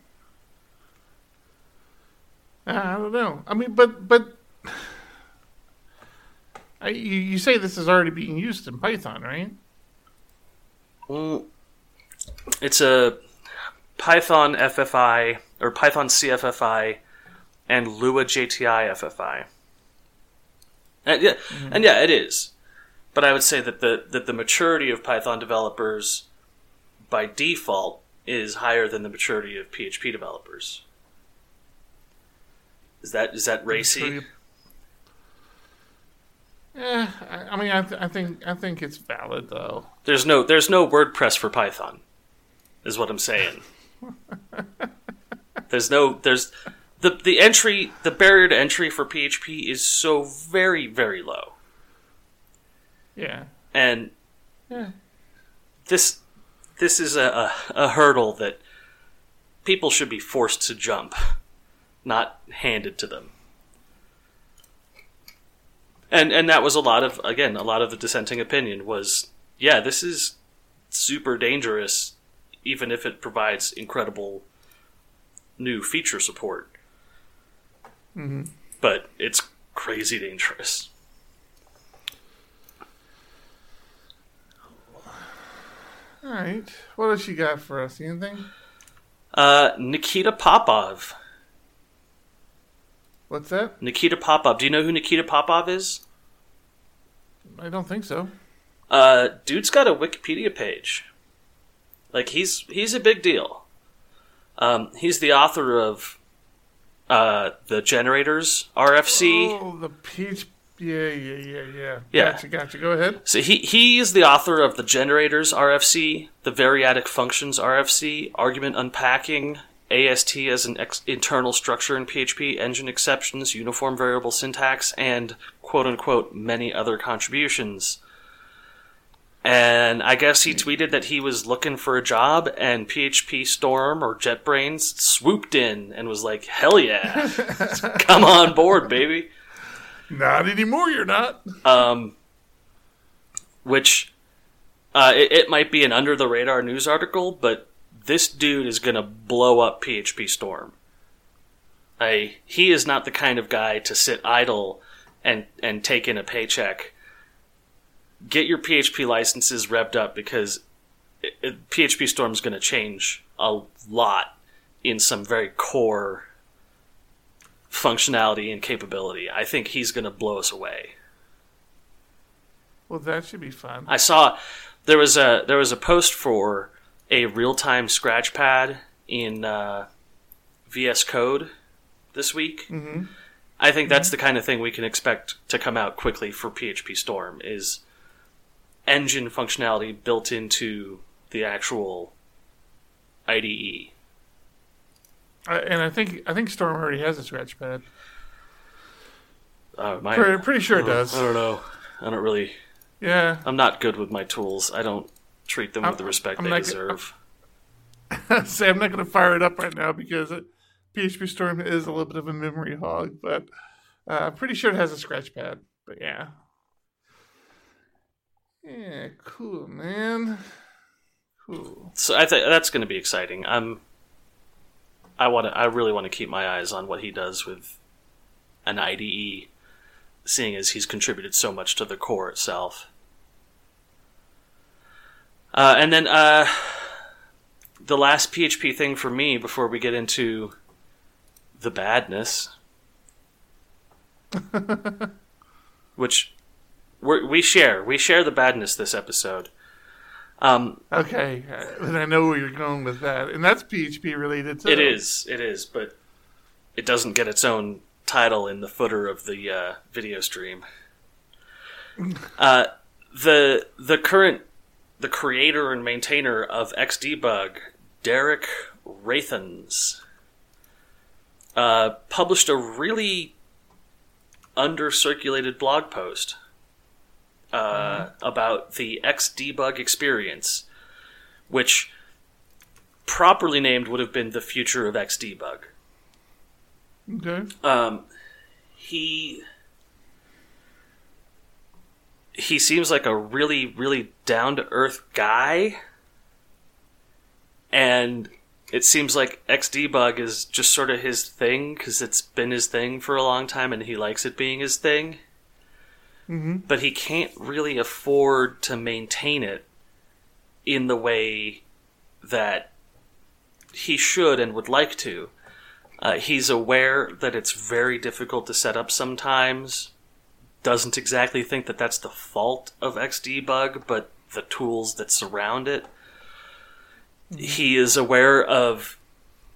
I don't know. I mean, but but <sighs> I, you, you say this is already being used in Python, right? Mm, It's a Python FFI or Python CFFI and LuaJIT FFI. And yeah, mm-hmm. and yeah, it is. But I would say that the that the maturity of Python developers by default is higher than the maturity of PHP developers. Is that is that racy? Yeah, I, I mean, I, th- I think I think it's valid though. There's no there's no WordPress for Python, is what I'm saying. <laughs> there's no there's the the entry the barrier to entry for PHP is so very very low, Yeah, and yeah, this this is a, a, a hurdle that people should be forced to jump, not handed to them. And and that was a lot of again a lot of the dissenting opinion was yeah this is super dangerous even if it provides incredible new feature support. But it's crazy dangerous. All right. What else you got for us? Anything? Uh, Nikita Popov. What's that? Nikita Popov. Do you know who Nikita Popov is? I don't think so. Uh, dude's got a Wikipedia page. Like he's he's a big deal. Um, he's the author of uh, the Generators RFC. Oh, the peach. Yeah, yeah, yeah, yeah. Yeah. Gotcha, gotcha. Go ahead. So he he is the author of the Generators RFC, the Variadic Functions RFC, Argument Unpacking, AST as an ex- internal structure in PHP, Engine Exceptions, Uniform Variable Syntax, and quote unquote many other contributions. And I guess he tweeted that he was looking for a job, and PHP Storm or JetBrains swooped in and was like, "Hell yeah, <laughs> come on board, baby!" Not anymore. You're not. um, which uh, it, it might be an under the radar news article, but this dude is going to blow up PHP Storm. I, he is not the kind of guy to sit idle and and take in a paycheck. Get your PHP licenses revved up because it, it, PHP Storm is going to change a lot in some very core functionality and capability. I think he's going to blow us away. Well, that should be fun. I saw there was a there was a post for a real time scratch pad in uh, VS Code this week. Mm-hmm. I think that's the kind of thing we can expect to come out quickly for PHP Storm is engine functionality built into the actual IDE. And I think I think Storm already has a scratch pad. Uh, my, Pretty, pretty sure it does. I don't know. I don't really. Yeah. I'm not good with my tools. I don't treat them I'm- with the respect I'm they deserve. <laughs> Say I'm not going to fire it up right now because it, PHP Storm is a little bit of a memory hog, but uh, I'm pretty sure it has a scratch pad. But yeah. Yeah, cool, man. Cool. So I think that's going to be exciting. I'm. I want to. I really want to keep my eyes on what he does with an IDE, seeing as he's contributed so much to the core itself. Uh, and then uh, the last PHP thing for me before we get into the badness, <laughs> which we're, we share. We share the badness this episode. Um, Okay, and I know where you're going with that, and that's PHP related too. It is, it is, but it doesn't get its own title in the footer of the uh, video stream. <laughs> Uh, the the current the creator and maintainer of Xdebug, Derick Rethans, uh, published a really under-circulated blog post uh, about the Xdebug experience, which properly named would have been the future of Xdebug. Okay. Um, he he seems like a really really down to earth guy, and it seems like Xdebug is just sort of his thing because it's been his thing for a long time, and he likes it being his thing. Mm-hmm. But he can't really afford to maintain it in the way that he should and would like to. Uh, he's aware that it's very difficult to set up sometimes. Doesn't exactly think that that's the fault of Xdebug, but the tools that surround it. He is aware of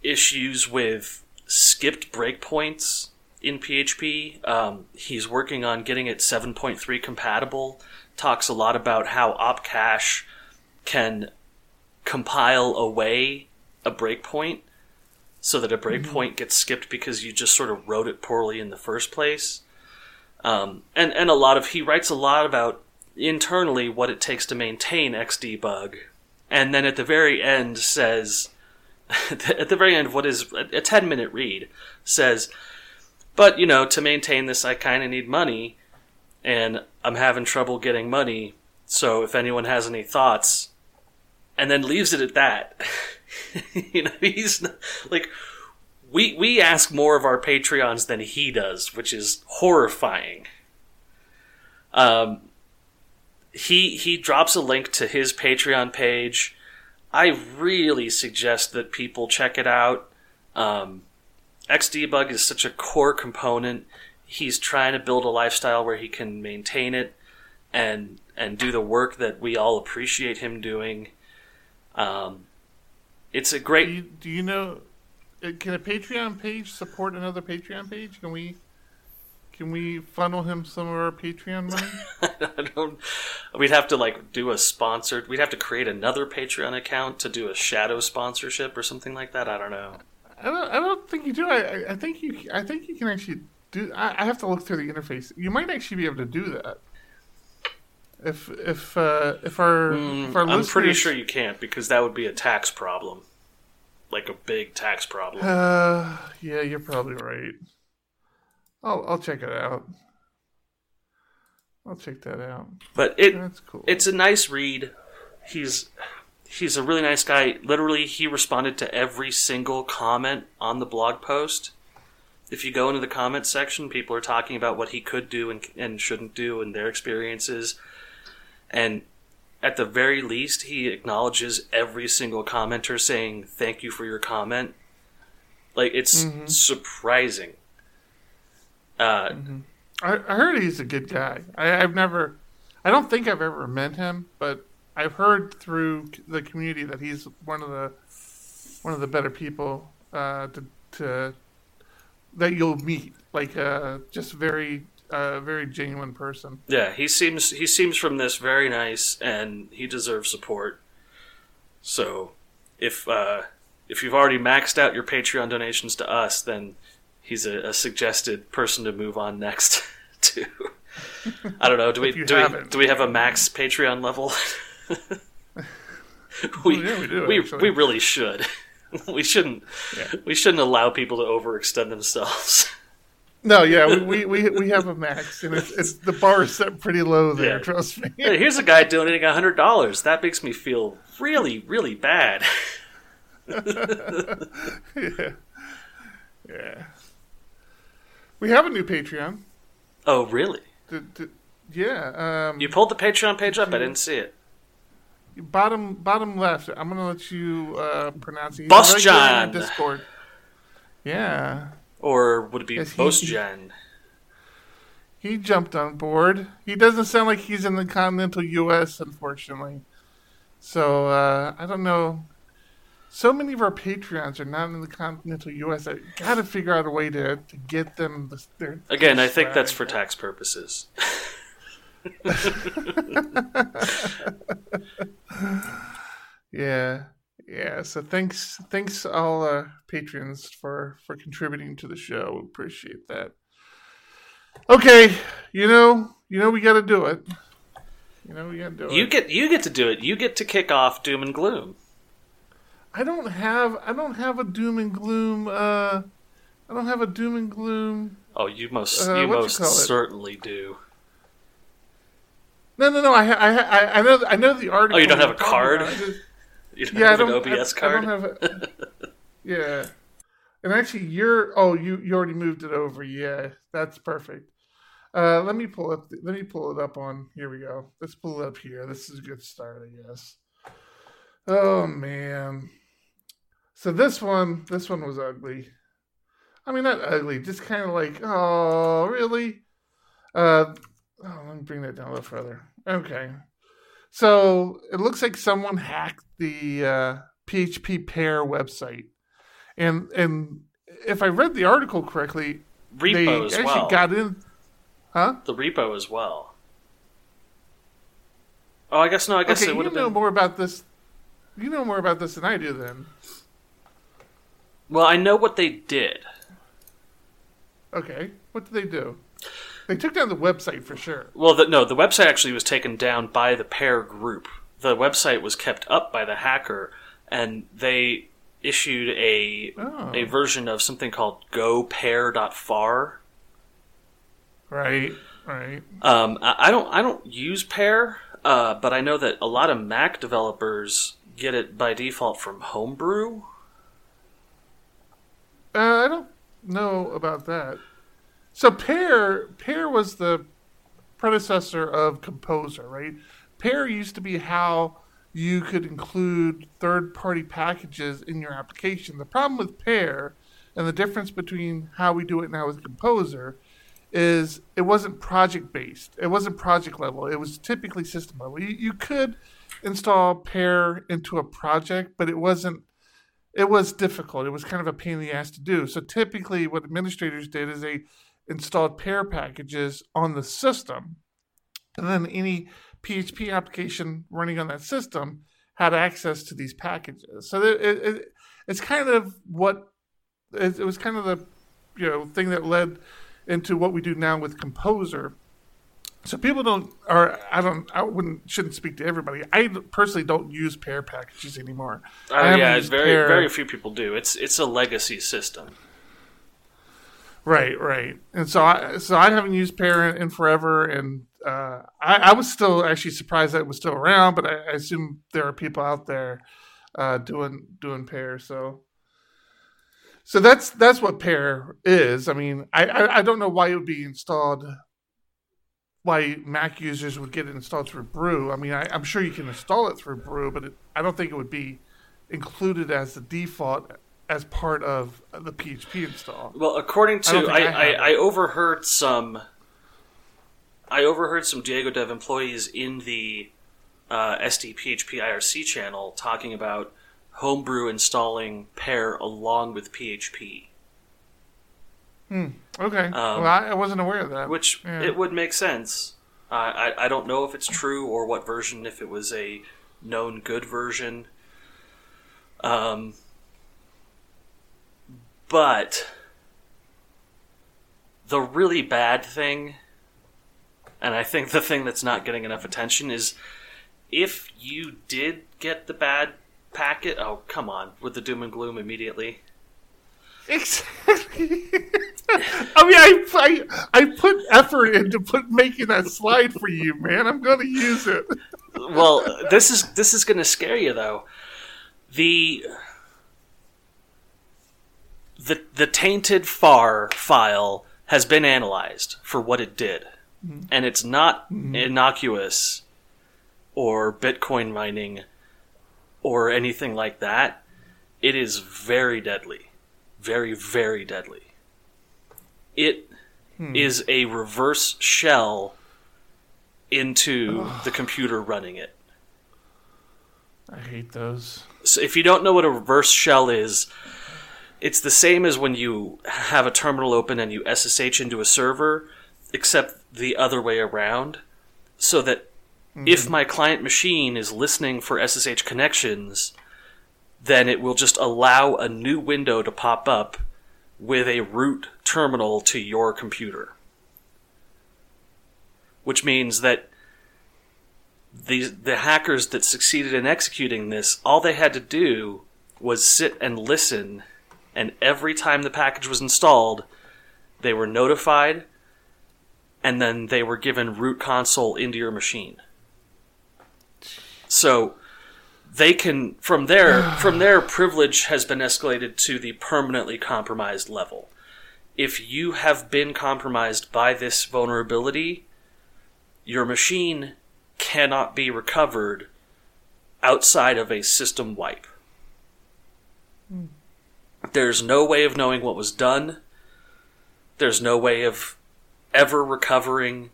issues with skipped breakpoints in PHP. Um, he's working on getting it 7.3 compatible. Talks a lot about how opcache can compile away a breakpoint so that a breakpoint gets skipped because you just sort of wrote it poorly in the first place. Um, and and a lot of he writes a lot about internally what it takes to maintain Xdebug, and then at the very end says, <laughs> at the very end of what is a ten minute read says, but you know to maintain this I kind of need money, and I'm having trouble getting money. So if anyone has any thoughts, and then leaves it at that. <laughs> you know, he's not, like we we ask more of our Patreons than he does, which is horrifying. Um, he he drops a link to his Patreon page. I really suggest that people check it out. Um, Xdebug is such a core component. He's trying to build a lifestyle where he can maintain it and and do the work that we all appreciate him doing. Um, it's a Do great you, do you know? uh, Can a Patreon page support another Patreon page? Can we? Can we funnel him some of our Patreon money? <laughs> I don't. We'd have to like do a sponsored. We'd have to create another Patreon account to do a shadow sponsorship or something like that. I don't know. I don't. I don't think you do. I, I- think you. I think you can actually do. I, I have to look through the interface. You might actually be able to do that. If if uh, if our if our Mm, I'm pretty sure you can't because that would be a tax problem, like a big tax problem. Uh, yeah, you're probably right. I'll I'll check it out. I'll check that out. But it That's cool. it's a nice read. He's he's a really nice guy. Literally, he responded to every single comment on the blog post. if you go into the comments section, people are talking about what he could do and, and shouldn't do and their experiences. And at the very least, he acknowledges every single commenter saying, Thank you for your comment. Like, it's Mhm. surprising. Uh, I, I heard he's a good guy. I, I've never, I don't think I've ever met him, but I've heard through the community that he's one of the one of the better people uh, to, to that you'll meet. Like, uh, just very, uh, very genuine person. Yeah, he seems he seems from this very nice, and he deserves support. So, if uh, if you've already maxed out your Patreon donations to us, then he's a, a suggested person to move on next <laughs> to. I don't know. Do we do we, do we have a max Patreon level? <laughs> <laughs> we, yeah, we do, we, we really should. <laughs> we shouldn't Yeah. we shouldn't allow people to overextend themselves. <laughs> No, yeah, we, we, we, we have a max, and it's, it's the bar is set pretty low there. Yeah. Trust me. Hey, here's a guy donating hundred dollars. That makes me feel really, really bad. yeah, yeah. We have a new Patreon. Oh, really? Yeah, um, You pulled the Patreon page up. I didn't see it. Bottom bottom left. I'm gonna let you uh, pronounce it. He's Boss a regular in our John. Discord. Yeah, Or would it be Yes, he- he jumped on board. He doesn't sound like he's in the continental U.S. Unfortunately, so uh, I don't know. So many of our Patreons are not in the continental U.S. I got to figure out a way to, to get them. The, their Again, I think that's for tax purposes. <laughs> <laughs> Yeah, yeah. So thanks, thanks all uh, patrons for for contributing to the show. We appreciate that. Okay, you know, you know, we got to do it. You know, we got to do You it. You get you get to do it. You get to kick off Doom and Gloom. I don't have, I don't have a doom and gloom. Uh, I don't have a doom and gloom. Oh, you most Uh, you you most it? certainly do. No, no, no. I, I, I, I know, I know the article. Oh, you don't have a card? I just- <laughs> You don't yeah, I have don't. an OBS I, card. I don't have a, <laughs> yeah, and actually, you're. Oh, you you already moved it over. Yeah, that's perfect. Uh, let me pull up. Let me pull it up on. Here we go. Let's pull it up here. This is a good start, I guess. Oh man. So this one, this one was ugly. I mean, not ugly, just kind of like, oh, really? Uh, oh, let me bring that down a little further. Okay. So it looks like someone hacked the uh, PHP PEAR website, and and if I read the article correctly, repo they as actually well. got in. Huh? the repo as well. Oh, I guess no. I guess Okay, it you would know have been. more about this. You know more about this than I do. Then Well, I know what they did. okay, what did they do? They took down the website for sure. Well, the, no, the website actually was taken down by the PEAR group. The website was kept up by the hacker, and they issued a Oh. a version of something called go-pear.phar. Right, right. Um, I, I don't I don't use PEAR, uh, but I know that a lot of Mac developers get it by default from Homebrew. Uh, I don't know about that. So Pear Pear was the predecessor of Composer, right? Pear used to be how you could include third-party packages in your application. The problem with Pear and the difference between how we do it now with Composer is it wasn't project based. It wasn't project level. It was typically system level. You, you could install Pear into a project, but it wasn't it was difficult. It was kind of a pain in the ass to do. So typically, what administrators did is they installed PEAR packages on the system, and then any PHP application running on that system had access to these packages. So it, it, it, it's kind of what it, it was kind of the you know thing that led into what we do now with Composer. So people don't, or I don't, I wouldn't, shouldn't speak to everybody. I personally don't use PEAR packages anymore. Oh, I Oh yeah, very Pear- very few people do. It's it's a legacy system. Right, right. And so I so I haven't used PEAR in, forever, and uh, I, I was still actually surprised that it was still around, but I, I assume there are people out there uh, doing doing PEAR. So So that's that's what PEAR is. I mean, I, I I don't know why it would be installed. Why Mac users would get it installed through Brew? I mean, I, I'm sure you can install it through Brew, but it, I don't think it would be included as the default as part of the PHP install. Well, according to I, I I, I, overheard some I overheard some Diego Dev employees in the uh, SD IRC channel talking about Homebrew installing PEAR along with PHP, Hmm. Okay, well, I, wasn't aware of that. Um, which Yeah. it would make sense. Uh, I I don't know if it's true or what version, if it was a known good version. Um, but the really bad thing, and I think the thing that's not getting enough attention is if you did get the bad packet. Oh, come on, with the doom and gloom immediately. Exactly. I mean, I, I I put effort into put making that slide for you, man. I'm going to use it. well, this is this is going to scare you though. The the the tainted phar file has been analyzed for what it did, mm-hmm. and it's not mm-hmm. innocuous or Bitcoin mining or anything like that. It is very deadly, very very deadly. It hmm. is a reverse shell into the computer running it. I hate those. So if you don't know what a reverse shell is, it's the same as when you have a terminal open and you SSH into a server, except the other way around. So that mm-hmm. if my client machine is listening for SSH connections, then it will just allow a new window to pop up with a root terminal to your computer. Which means that the the hackers that succeeded in executing this, all they had to do was sit and listen, and every time the package was installed, they were notified, and then they were given root console into your machine. So they can from there <sighs> from there privilege has been escalated to the permanently compromised level. If you have been compromised by this vulnerability, your machine cannot be recovered outside of a system wipe. There's no way of knowing what was done. There's no way of ever recovering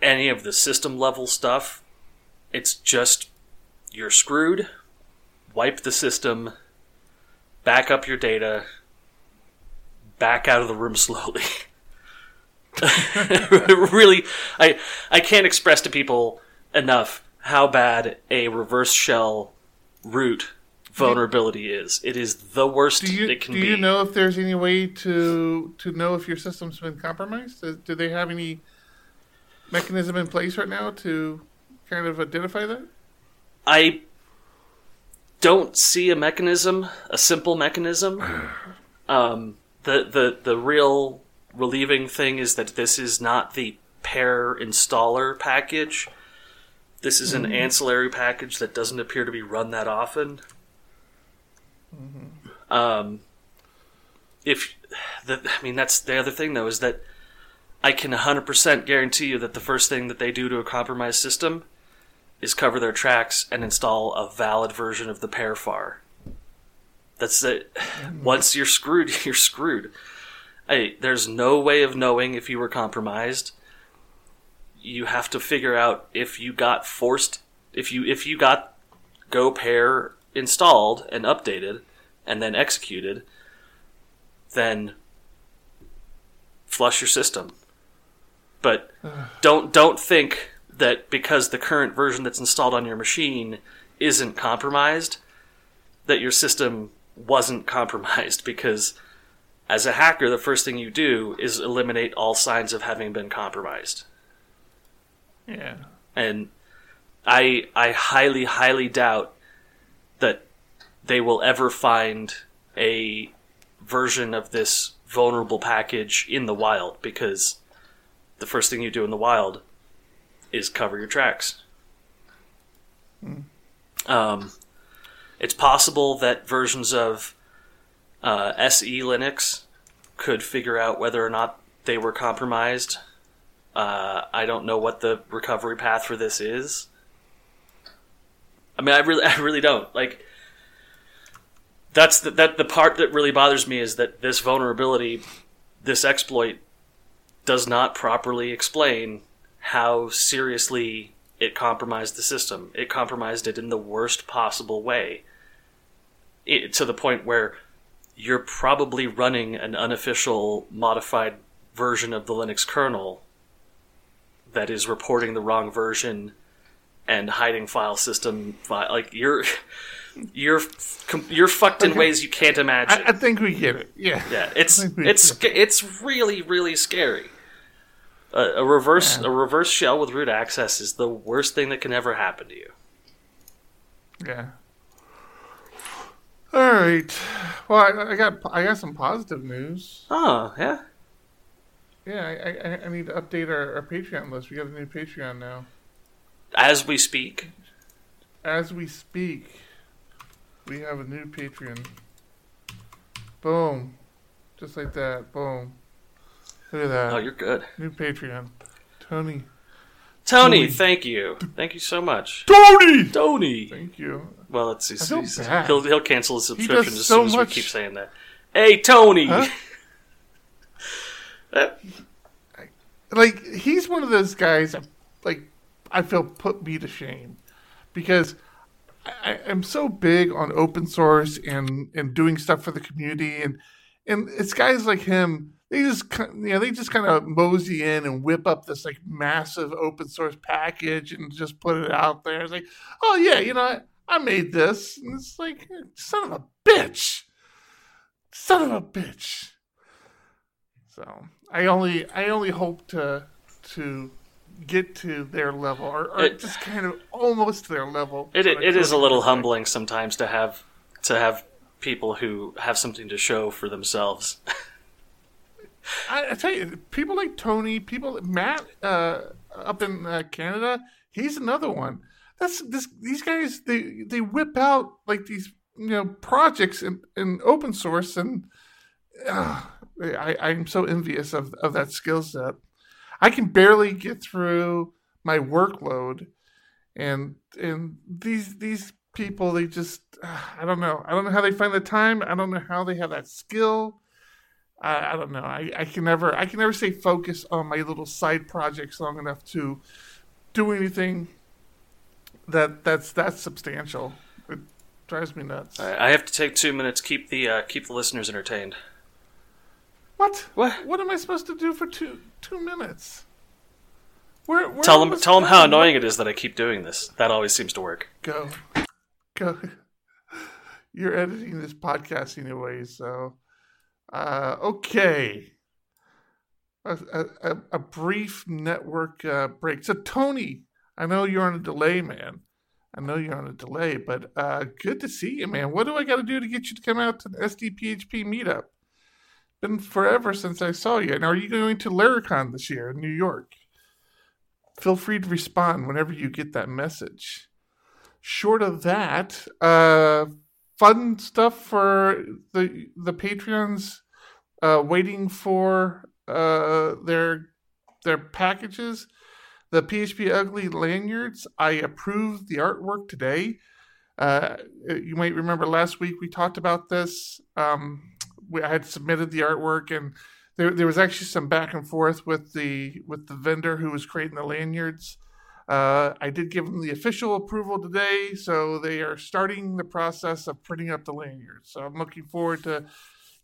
any of the system level stuff. It's just you're screwed. Wipe the system, back up your data, back out of the room <laughs> slowly. <laughs> really, I I can't express to people enough how bad a reverse shell root vulnerability is. It is the worst Do you it can do be. you know if there's any way to to know if your system's been compromised? Do, do they have any mechanism in place right now to kind of identify that? I don't see a mechanism, a simple mechanism. <sighs> Um, the the the real relieving thing is that this is not the PEAR installer package. This is an ancillary package that doesn't appear to be run that often. Um, if the, I mean that's the other thing though is that I can 100% guarantee you that the first thing that they do to a compromised system is cover their tracks and install a valid version of the PEAR phar. That's it. Once you're screwed, <laughs> you're screwed. Hey, there's no way of knowing if you were compromised. You have to figure out if you got forced if you if you got go-pear installed and updated and then executed, then flush your system. But don't don't think that because the current version that's installed on your machine isn't compromised, that your system wasn't compromised <laughs> because as a hacker the first thing you do is eliminate all signs of having been compromised. Yeah. And I I highly highly doubt that they will ever find a version of this vulnerable package in the wild because the first thing you do in the wild is cover your tracks. Um, it's possible that versions of uh, SE Linux could figure out whether or not they were compromised. Uh, I don't know what the recovery path for this is. I mean, I really, <laughs> I really don't like. That's the, that the part that really bothers me is that this vulnerability, this exploit, does not properly explain how seriously it compromised the system. It compromised it in the worst possible way, it, to the point where you're probably running an unofficial modified version of the Linux kernel that is reporting the wrong version and hiding file system fi- like you're you're you're fucked in Okay. ways you can't imagine. I, I think we get it. Yeah. yeah, it's I think we it's it's really really scary. A, a reverse Yeah. a reverse shell with root access is the worst thing that can ever happen to you. Yeah. All right. Well, I, I got I got some positive news. Oh yeah, Yeah, I, I, I need to update our, our Patreon list. We got a new Patreon now. As we speak. As we speak, we have a new Patreon. Boom. Just like that. Boom. Look at that. Oh, you're good, New Patreon. Tony. Tony. Tony. Thank you, thank you so much, Tony! Tony. Thank you. Well, it's he's, I feel he's- bad. he'll he'll cancel his subscription as so soon as much- we keep saying that. Hey, Tony. Huh? <laughs> Uh, like he's one of those guys like I feel put me to shame. Because I, I'm so big on open source and and doing stuff for the community and and it's guys like him they just you know they just kind of mosey in and whip up this like massive open source package and just put it out there. It's like oh yeah you know I, I made this. And it's like son of a bitch! Son of a bitch! So I only I only hope to to get to their level or, or It- just kind of almost their level. it it, it is a little humbling sometimes to have to have people who have something to show for themselves. <laughs> I, I tell you, people like Tony, people Matt uh, up in uh, Canada, he's another one. That's this these guys they they whip out like these you know projects in, in open source and uh, I I'm so envious of of that skill set. I can barely get through my workload and and these these people they just I don't know. I don't know how they find the time. I don't know how they have that skill. I, I don't know. I, I can never I can never stay focused on my little side projects long enough to do anything that that's that's substantial. It drives me nuts. I, I have to take two minutes. Keep the uh, keep the listeners entertained. What? What? what am I supposed to do for two two minutes? Where, where Tell them tell them how annoying it is that I keep doing this. That always seems to work. go. Go. You're editing this podcast anyway so uh okay. A, a, a- brief network uh, break. So tony i know you're on a delay man. I know you're on a delay but uh good to see you man. What do i got to do to get you to come out to the sdphp meetup been forever since i saw you And are you going to laracon this year in new york feel free to respond whenever you get that message short of that, uh, fun stuff for the the Patreons uh, waiting for uh, their their packages. The PHP Ugly lanyards. I approved the artwork today. Uh, you might remember last week we talked about this. Um, I had submitted the artwork, and there there was actually some back and forth with the with the vendor who was creating the lanyards. Uh, I did give them the official approval today, so they are starting the process of printing up the lanyards. So I'm looking forward to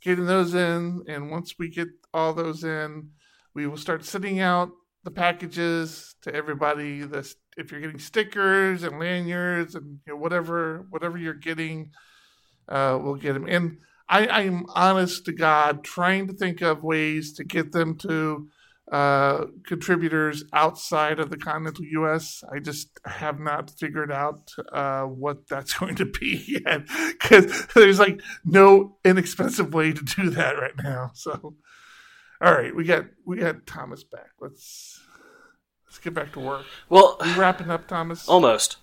getting those in, and once we get all those in, we will start sending out the packages to everybody. This, if you're getting stickers and lanyards and you know, whatever whatever you're getting, uh, we'll get them. And I, I'm honest to God, trying to think of ways to get them to uh, contributors outside of the continental U.S. I just have not figured out uh, what that's <laughs> going to be yet because there's like no inexpensive way to do that right now. So, all right, we got we got Thomas back. Let's let's get back to work. Well, Are you wrapping up, Thomas? almost.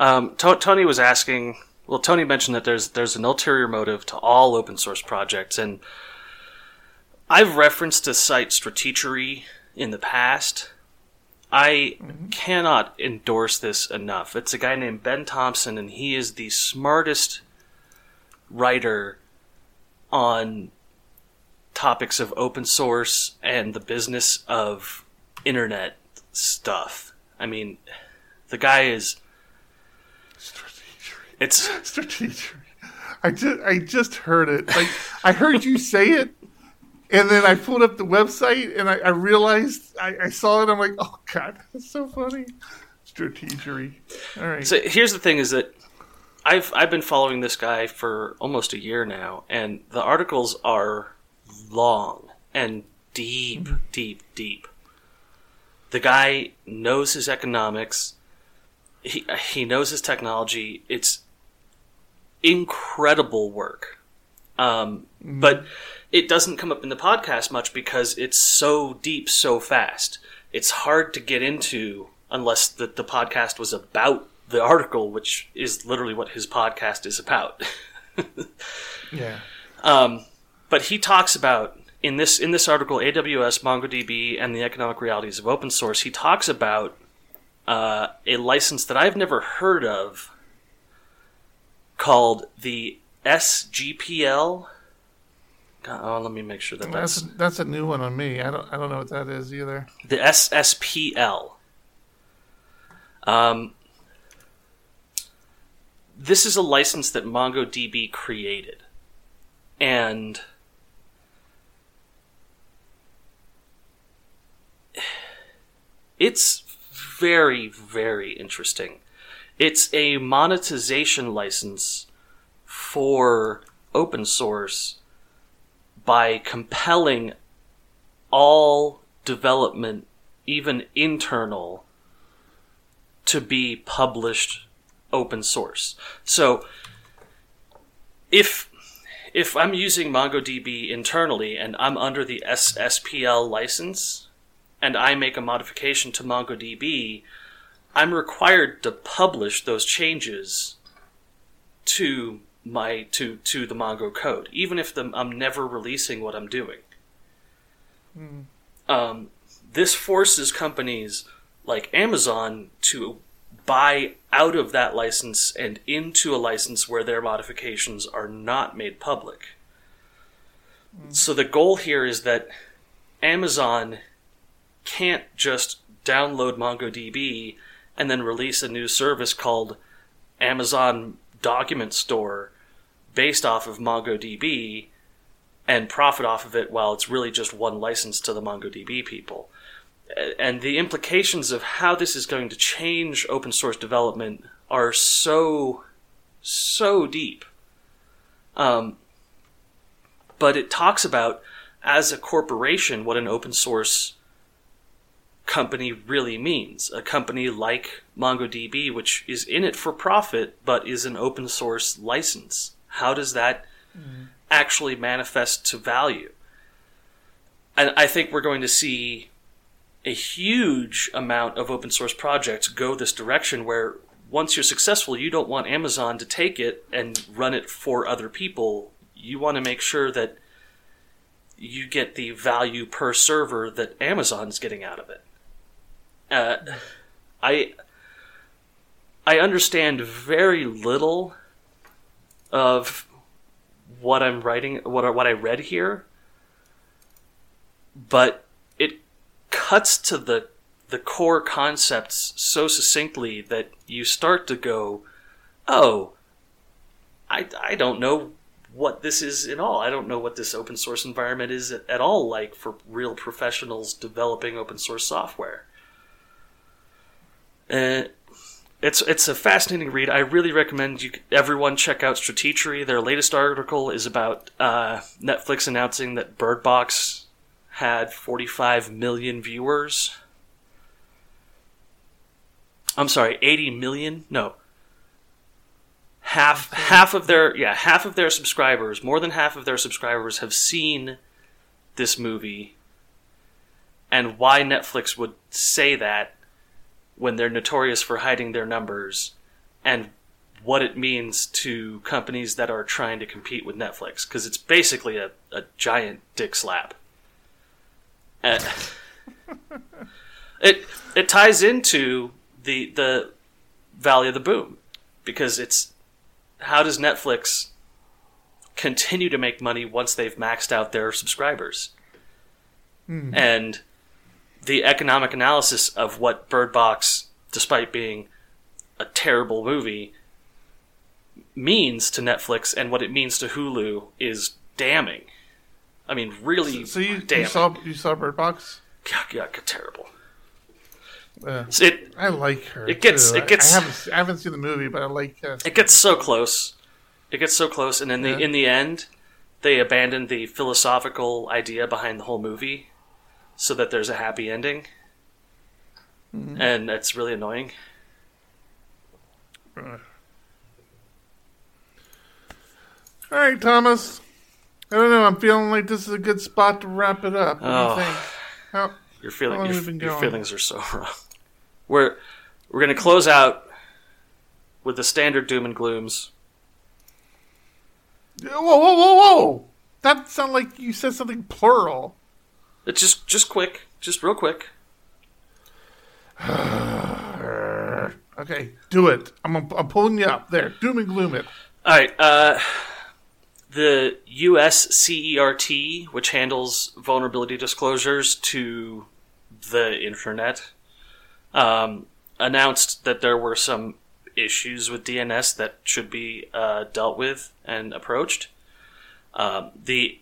Um, To- Tony was asking Well, Tony mentioned that there's there's an ulterior motive to all open source projects, and I've referenced the site Stratechery in the past. I mm-hmm. cannot endorse this enough. It's a guy named Ben Thompson, and he is the smartest writer on topics of open source and the business of internet stuff. I mean, the guy is Strategery. It's <laughs> strategic. I just I just heard it. Like <laughs> I heard you say it, and then I pulled up the website and I, I realized I, I saw it. I'm like, oh god, that's so funny. Strategery. All right. So here's the thing: is that I've I've been following this guy for almost a year now, and the articles are long and deep, mm-hmm. deep, deep. The guy knows his economics. He he knows his technology. It's incredible work, um, but it doesn't come up in the podcast much because it's so deep, so fast. It's hard to get into unless the, the podcast was about the article, which is literally what his podcast is about. <laughs> yeah. Um, but he talks about in this in this article, AWS, MongoDB, and the economic realities of open source. He talks about uh, a license that I've never heard of called the SGPL. God, Oh, let me make sure that That's that's that's a new one on me. I don't I don't know what that is either. the SSPL. Um, this is a license that MongoDB created, and <sighs> it's very, very interesting. It's a monetization license for open source by compelling all development, even internal, to be published open source. So if if I'm using MongoDB internally and I'm under the SSPL license and I make a modification to MongoDB, I'm required to publish those changes to my to to the Mongo code, even if the, I'm never releasing what I'm doing. Um, this forces companies like Amazon to buy out of that license and into a license where their modifications are not made public. So the goal here is that Amazon can't just download MongoDB and then release a new service called Amazon Document Store based off of MongoDB and profit off of it while it's really just one license to the MongoDB people. And the implications of how this is going to change open source development are so, so deep. Um, but it talks about, as a corporation, what an open source company really means. A company like MongoDB, which is in it for profit but is an open source license. How does that mm-hmm. actually manifest to value? And I think we're going to see a huge amount of open source projects go this direction where once you're successful, you don't want Amazon to take it and run it for other people. You want to make sure that you get the value per server that Amazon's getting out of it. Uh, I I understand very little of what I'm writing, what what I read here, but it cuts to the the core concepts so succinctly that you start to go, oh, I I don't know what this is at all. I don't know what this open source environment is at, at all like for real professionals developing open source software. Uh, it's it's a fascinating read. I really recommend you everyone check out Stratechery. Their latest article is about uh, Netflix announcing that Bird Box had 45 million viewers. I'm sorry, 80 million? No. Half half of their yeah, half of their subscribers, more than half of their subscribers have seen this movie. And why Netflix would say that when they're notorious for hiding their numbers and what it means to companies that are trying to compete with Netflix because it's basically a, a giant dick slap. Uh, and <laughs> it it ties into the the Valley of the Boom because it's how does Netflix continue to make money once they've maxed out their subscribers? Hmm. And the economic analysis of what Bird Box, despite being a terrible movie, means to Netflix and what it means to Hulu is damning. I mean, really So you, damning. you saw you saw Bird Box? God, God, terrible. Uh, It I like her. It gets- too. it gets- I, I haven't I haven't seen the movie, but I like. Uh, it gets so close. It gets so close, and in the Yeah. in the end, they abandon the philosophical idea behind the whole movie, so that there's a happy ending, Mm-hmm. and that's really annoying. uh. All right, Thomas. I don't know. I'm feeling like this is a good spot to wrap it up. What Oh. do you think? How, Your feeling, your, have we been your feelings are so <laughs> wrong. We're we're gonna close out with the standard doom and glooms. whoa, whoa, whoa, whoa! That sounded like you said something plural. It's just just quick, just real quick. <sighs> Okay, do it. I'm, I'm pulling you up. There, doom and gloom it. All right. Uh, the U.S. CERT, which handles vulnerability disclosures to the internet, um, announced that there were some issues with DNS that should be uh, dealt with and approached. Um, the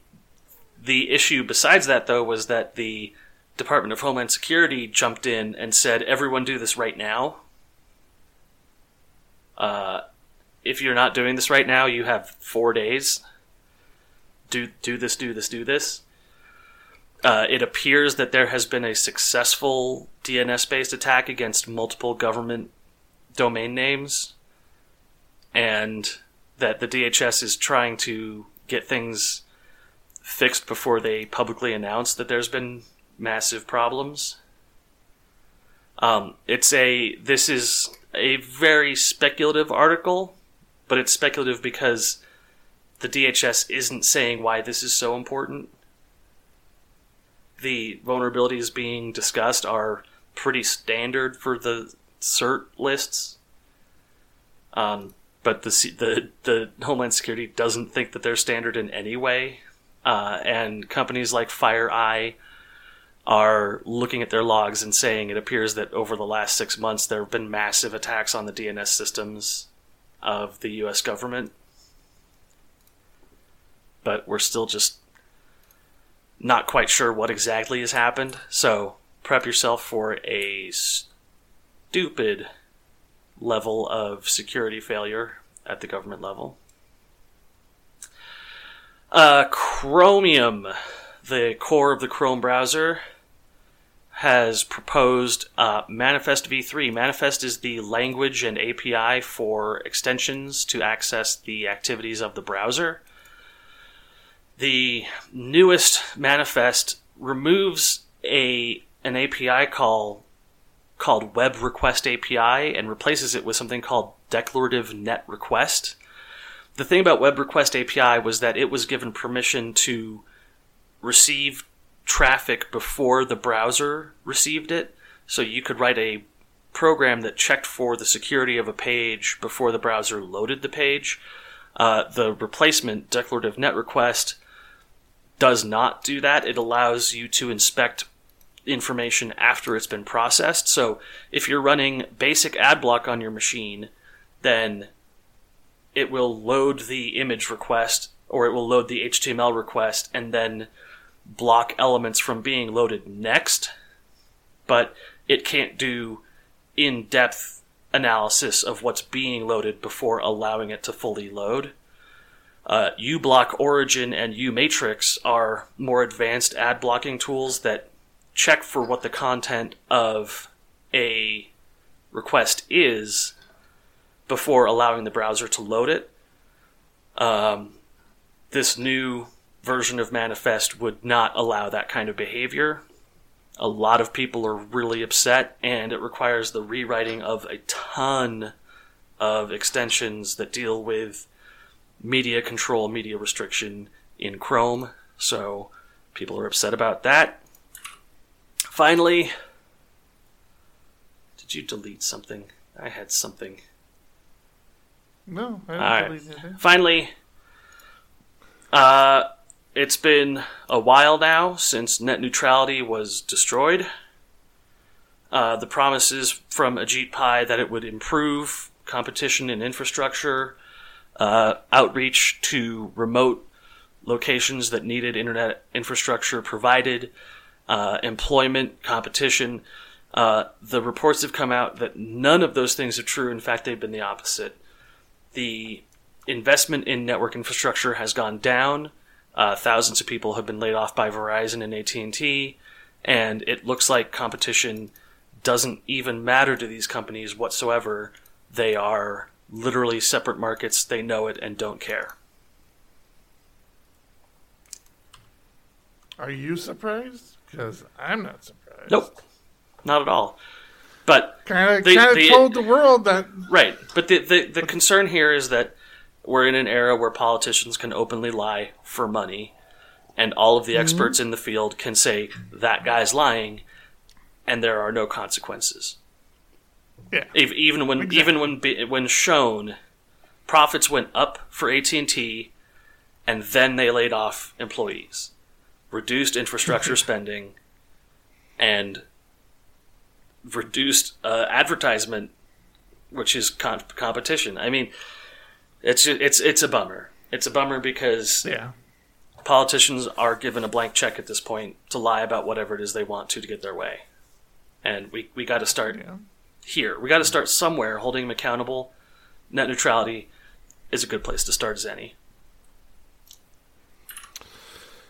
the issue besides that, though, was that the Department of Homeland Security jumped in and said, "Everyone, do this right now." Uh, if you're not doing this right now, you have four days. Do do this, do this, do this. Uh, it appears that there has been a successful DNS-based attack against multiple government domain names, and that the DHS is trying to get things fixed before they publicly announce that there's been massive problems. Um, it's a this is a very speculative article, but it's speculative because the DHS isn't saying why this is so important. The vulnerabilities being discussed are pretty standard for the cert lists, um, but the the the Homeland Security doesn't think that they're standard in any way, uh, and companies like FireEye are looking at their logs and saying it appears that over the last six months there have been massive attacks on the DNS systems of the U.S. government. But we're still just not quite sure what exactly has happened. So prep yourself for a stupid level of security failure at the government level. Uh, Chromium, the core of the Chrome browser, has proposed uh, Manifest v3. Manifest is the language and API for extensions to access the activities of the browser. The newest Manifest removes a an API call called Web Request API and replaces it with something called Declarative Net Request. The thing about Web Request API was that it was given permission to receive traffic before the browser received it. So you could write a program that checked for the security of a page before the browser loaded the page. Uh, the replacement, Declarative Net Request, does not do that. It allows you to inspect information after it's been processed. So if you're running basic ad block on your machine, then it will load the image request or it will load the HTML request and then block elements from being loaded next. But it can't do in depth analysis of what's being loaded before allowing it to fully load. Uh, uBlock Origin and uMatrix are more advanced ad blocking tools that check for what the content of a request is before allowing the browser to load it. Um, this new version of Manifest would not allow that kind of behavior. A lot of people are really upset, and it requires the rewriting of a ton of extensions that deal with media control, media restriction in Chrome. So people are upset about that. Finally, did you delete something? I had something. No, I All don't right. Finally, uh, it's been a while now since net neutrality was destroyed. Uh, the promises from Ajit Pai that it would improve competition in infrastructure, uh, outreach to remote locations that needed internet infrastructure provided, uh, employment, competition. Uh, the reports have come out that none of those things are true. In fact, they've been the opposite. The investment in network infrastructure has gone down. Uh, thousands of people have been laid off by Verizon and AT and T, and it looks like competition doesn't even matter to these companies whatsoever. They are literally separate markets. They know it and don't care. Are you surprised? Because I'm not surprised. Nope, not at all. But Kind of, told the world that. Right, but the, the the concern here is that we're in an era where politicians can openly lie for money, and all of the mm-hmm. experts in the field can say that guy's lying, and there are no consequences. Yeah. Even when Exactly. even when when shown, profits went up for AT and T, and then they laid off employees, reduced infrastructure <laughs> spending, and reduced uh, advertisement, which is con- competition. I mean, it's it's it's a bummer. It's a bummer because Yeah. politicians are given a blank check at this point to lie about whatever it is they want to to get their way, and we we got to start Yeah. here. We got to start somewhere, holding them accountable. Net neutrality is a good place to start, as any.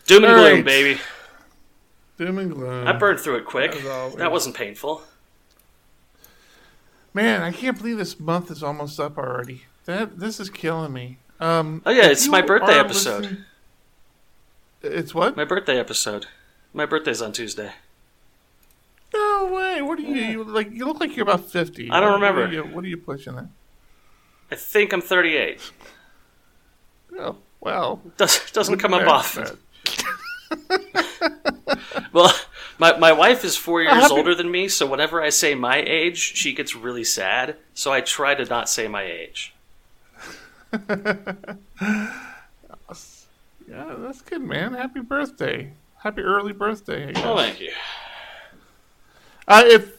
Doom and gloom, right. baby. Doom and gloom. I burned through it quick. That wasn't painful. Man, I can't believe this month is almost up already. That this is killing me. Um, Oh yeah, it's my birthday episode. listening- It's what? My birthday episode. My birthday's on Tuesday. No way. What are you, you like? You look like you're about fifty. I don't What- remember. What are you, what are you pushing at? I think I'm 38. Oh, well. Does, doesn't come up often. <laughs> Well, my, my wife is four years older than me, so whenever I say my age, she gets really sad. So I try to not say my age. <laughs> Yeah, that's good, man. Happy birthday. Happy early birthday. I guess. Oh, thank you. Uh, if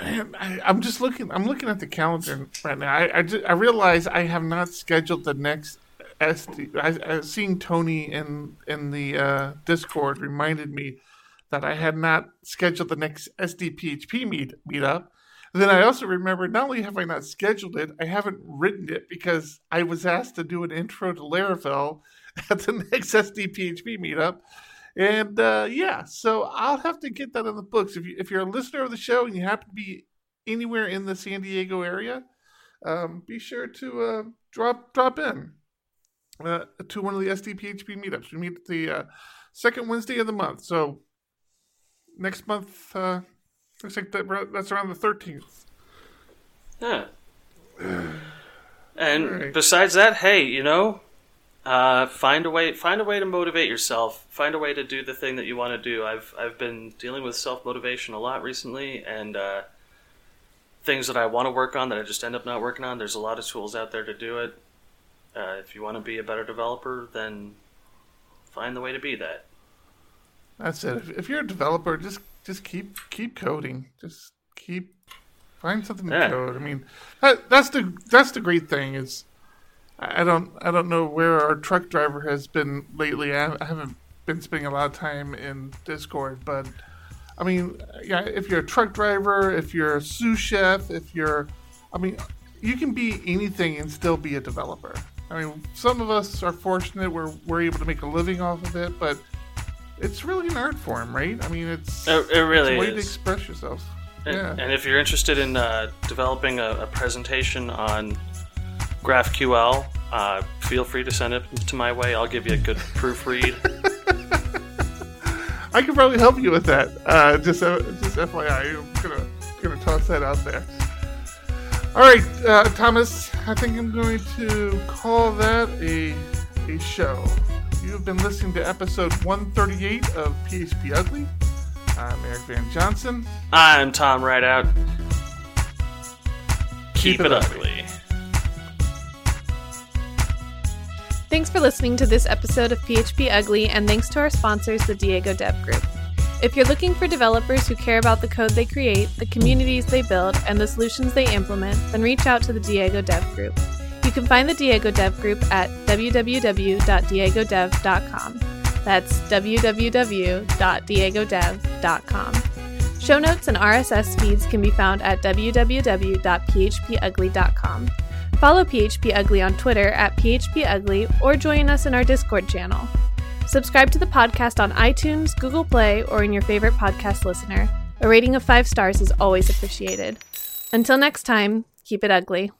I, I'm just looking, I'm looking at the calendar right now. I I, ju- I realize I have not scheduled the next SD. I, I seeing Tony in in the uh, Discord reminded me that I had not scheduled the next SDPHP meet meetup. Then I also remembered not only have I not scheduled it, I haven't written it because I was asked to do an intro to Laravel <laughs> at the next SDPHP meetup. And uh, yeah, so I'll have to get that in the books. If you if you're a listener of the show and you happen to be anywhere in the San Diego area, um, be sure to uh, drop drop in uh, to one of the SDPHP meetups. We meet the uh, second Wednesday of the month. So next month, uh, looks like that, that's around the thirteenth. Yeah. And Alright. besides that, hey, you know, uh, find a way find a way to motivate yourself. Find a way to do the thing that you want to do. I've I've been dealing with self motivation a lot recently, and uh, things that I want to work on that I just end up not working on. There's a lot of tools out there to do it. Uh, if you want to be a better developer, then find the way to be that. That's it. If, if you're a developer, just just keep keep coding. Just keep find something to Yeah. code. I mean, that, that's the that's the great thing is I don't I don't know where our truck driver has been lately. I, I haven't been spending a lot of time in Discord, but I mean, yeah, if you're a truck driver, if you're a sous chef, if you're, I mean, you can be anything and still be a developer. I mean, some of us are fortunate we're we're able to make a living off of it, but it's really an art form, right? I mean, it's It, it really it's a way to express yourself. And, Yeah. and if you're interested in uh, developing a, a presentation on GraphQL, uh, feel free to send it to my way. I'll give you a good proofread. <laughs> I can probably help you with that. Uh, just uh, just FYI, I'm gonna gonna toss that out there. All right, uh, Thomas. I think I'm going to call that a a show. You have been listening to episode 138 of PHP Ugly. I'm Eric Van Johnson. I'm Tom Rideout. Keep, Keep it, it ugly. Thanks for listening to this episode of PHP Ugly, and thanks to our sponsors, the Diego Dev Group. If you're looking for developers who care about the code they create, the communities they build, and the solutions they implement, then reach out to the Diego Dev Group. You can find the Diego Dev Group at www.diegodev.com. That's www.diegodev.com. Show notes and RSS feeds can be found at www.phpugly.com. Follow PHP Ugly on Twitter at PHP Ugly or join us in our Discord channel. Subscribe to the podcast on iTunes, Google Play, or in your favorite podcast listener. A rating of five stars is always appreciated. Until next time, keep it ugly.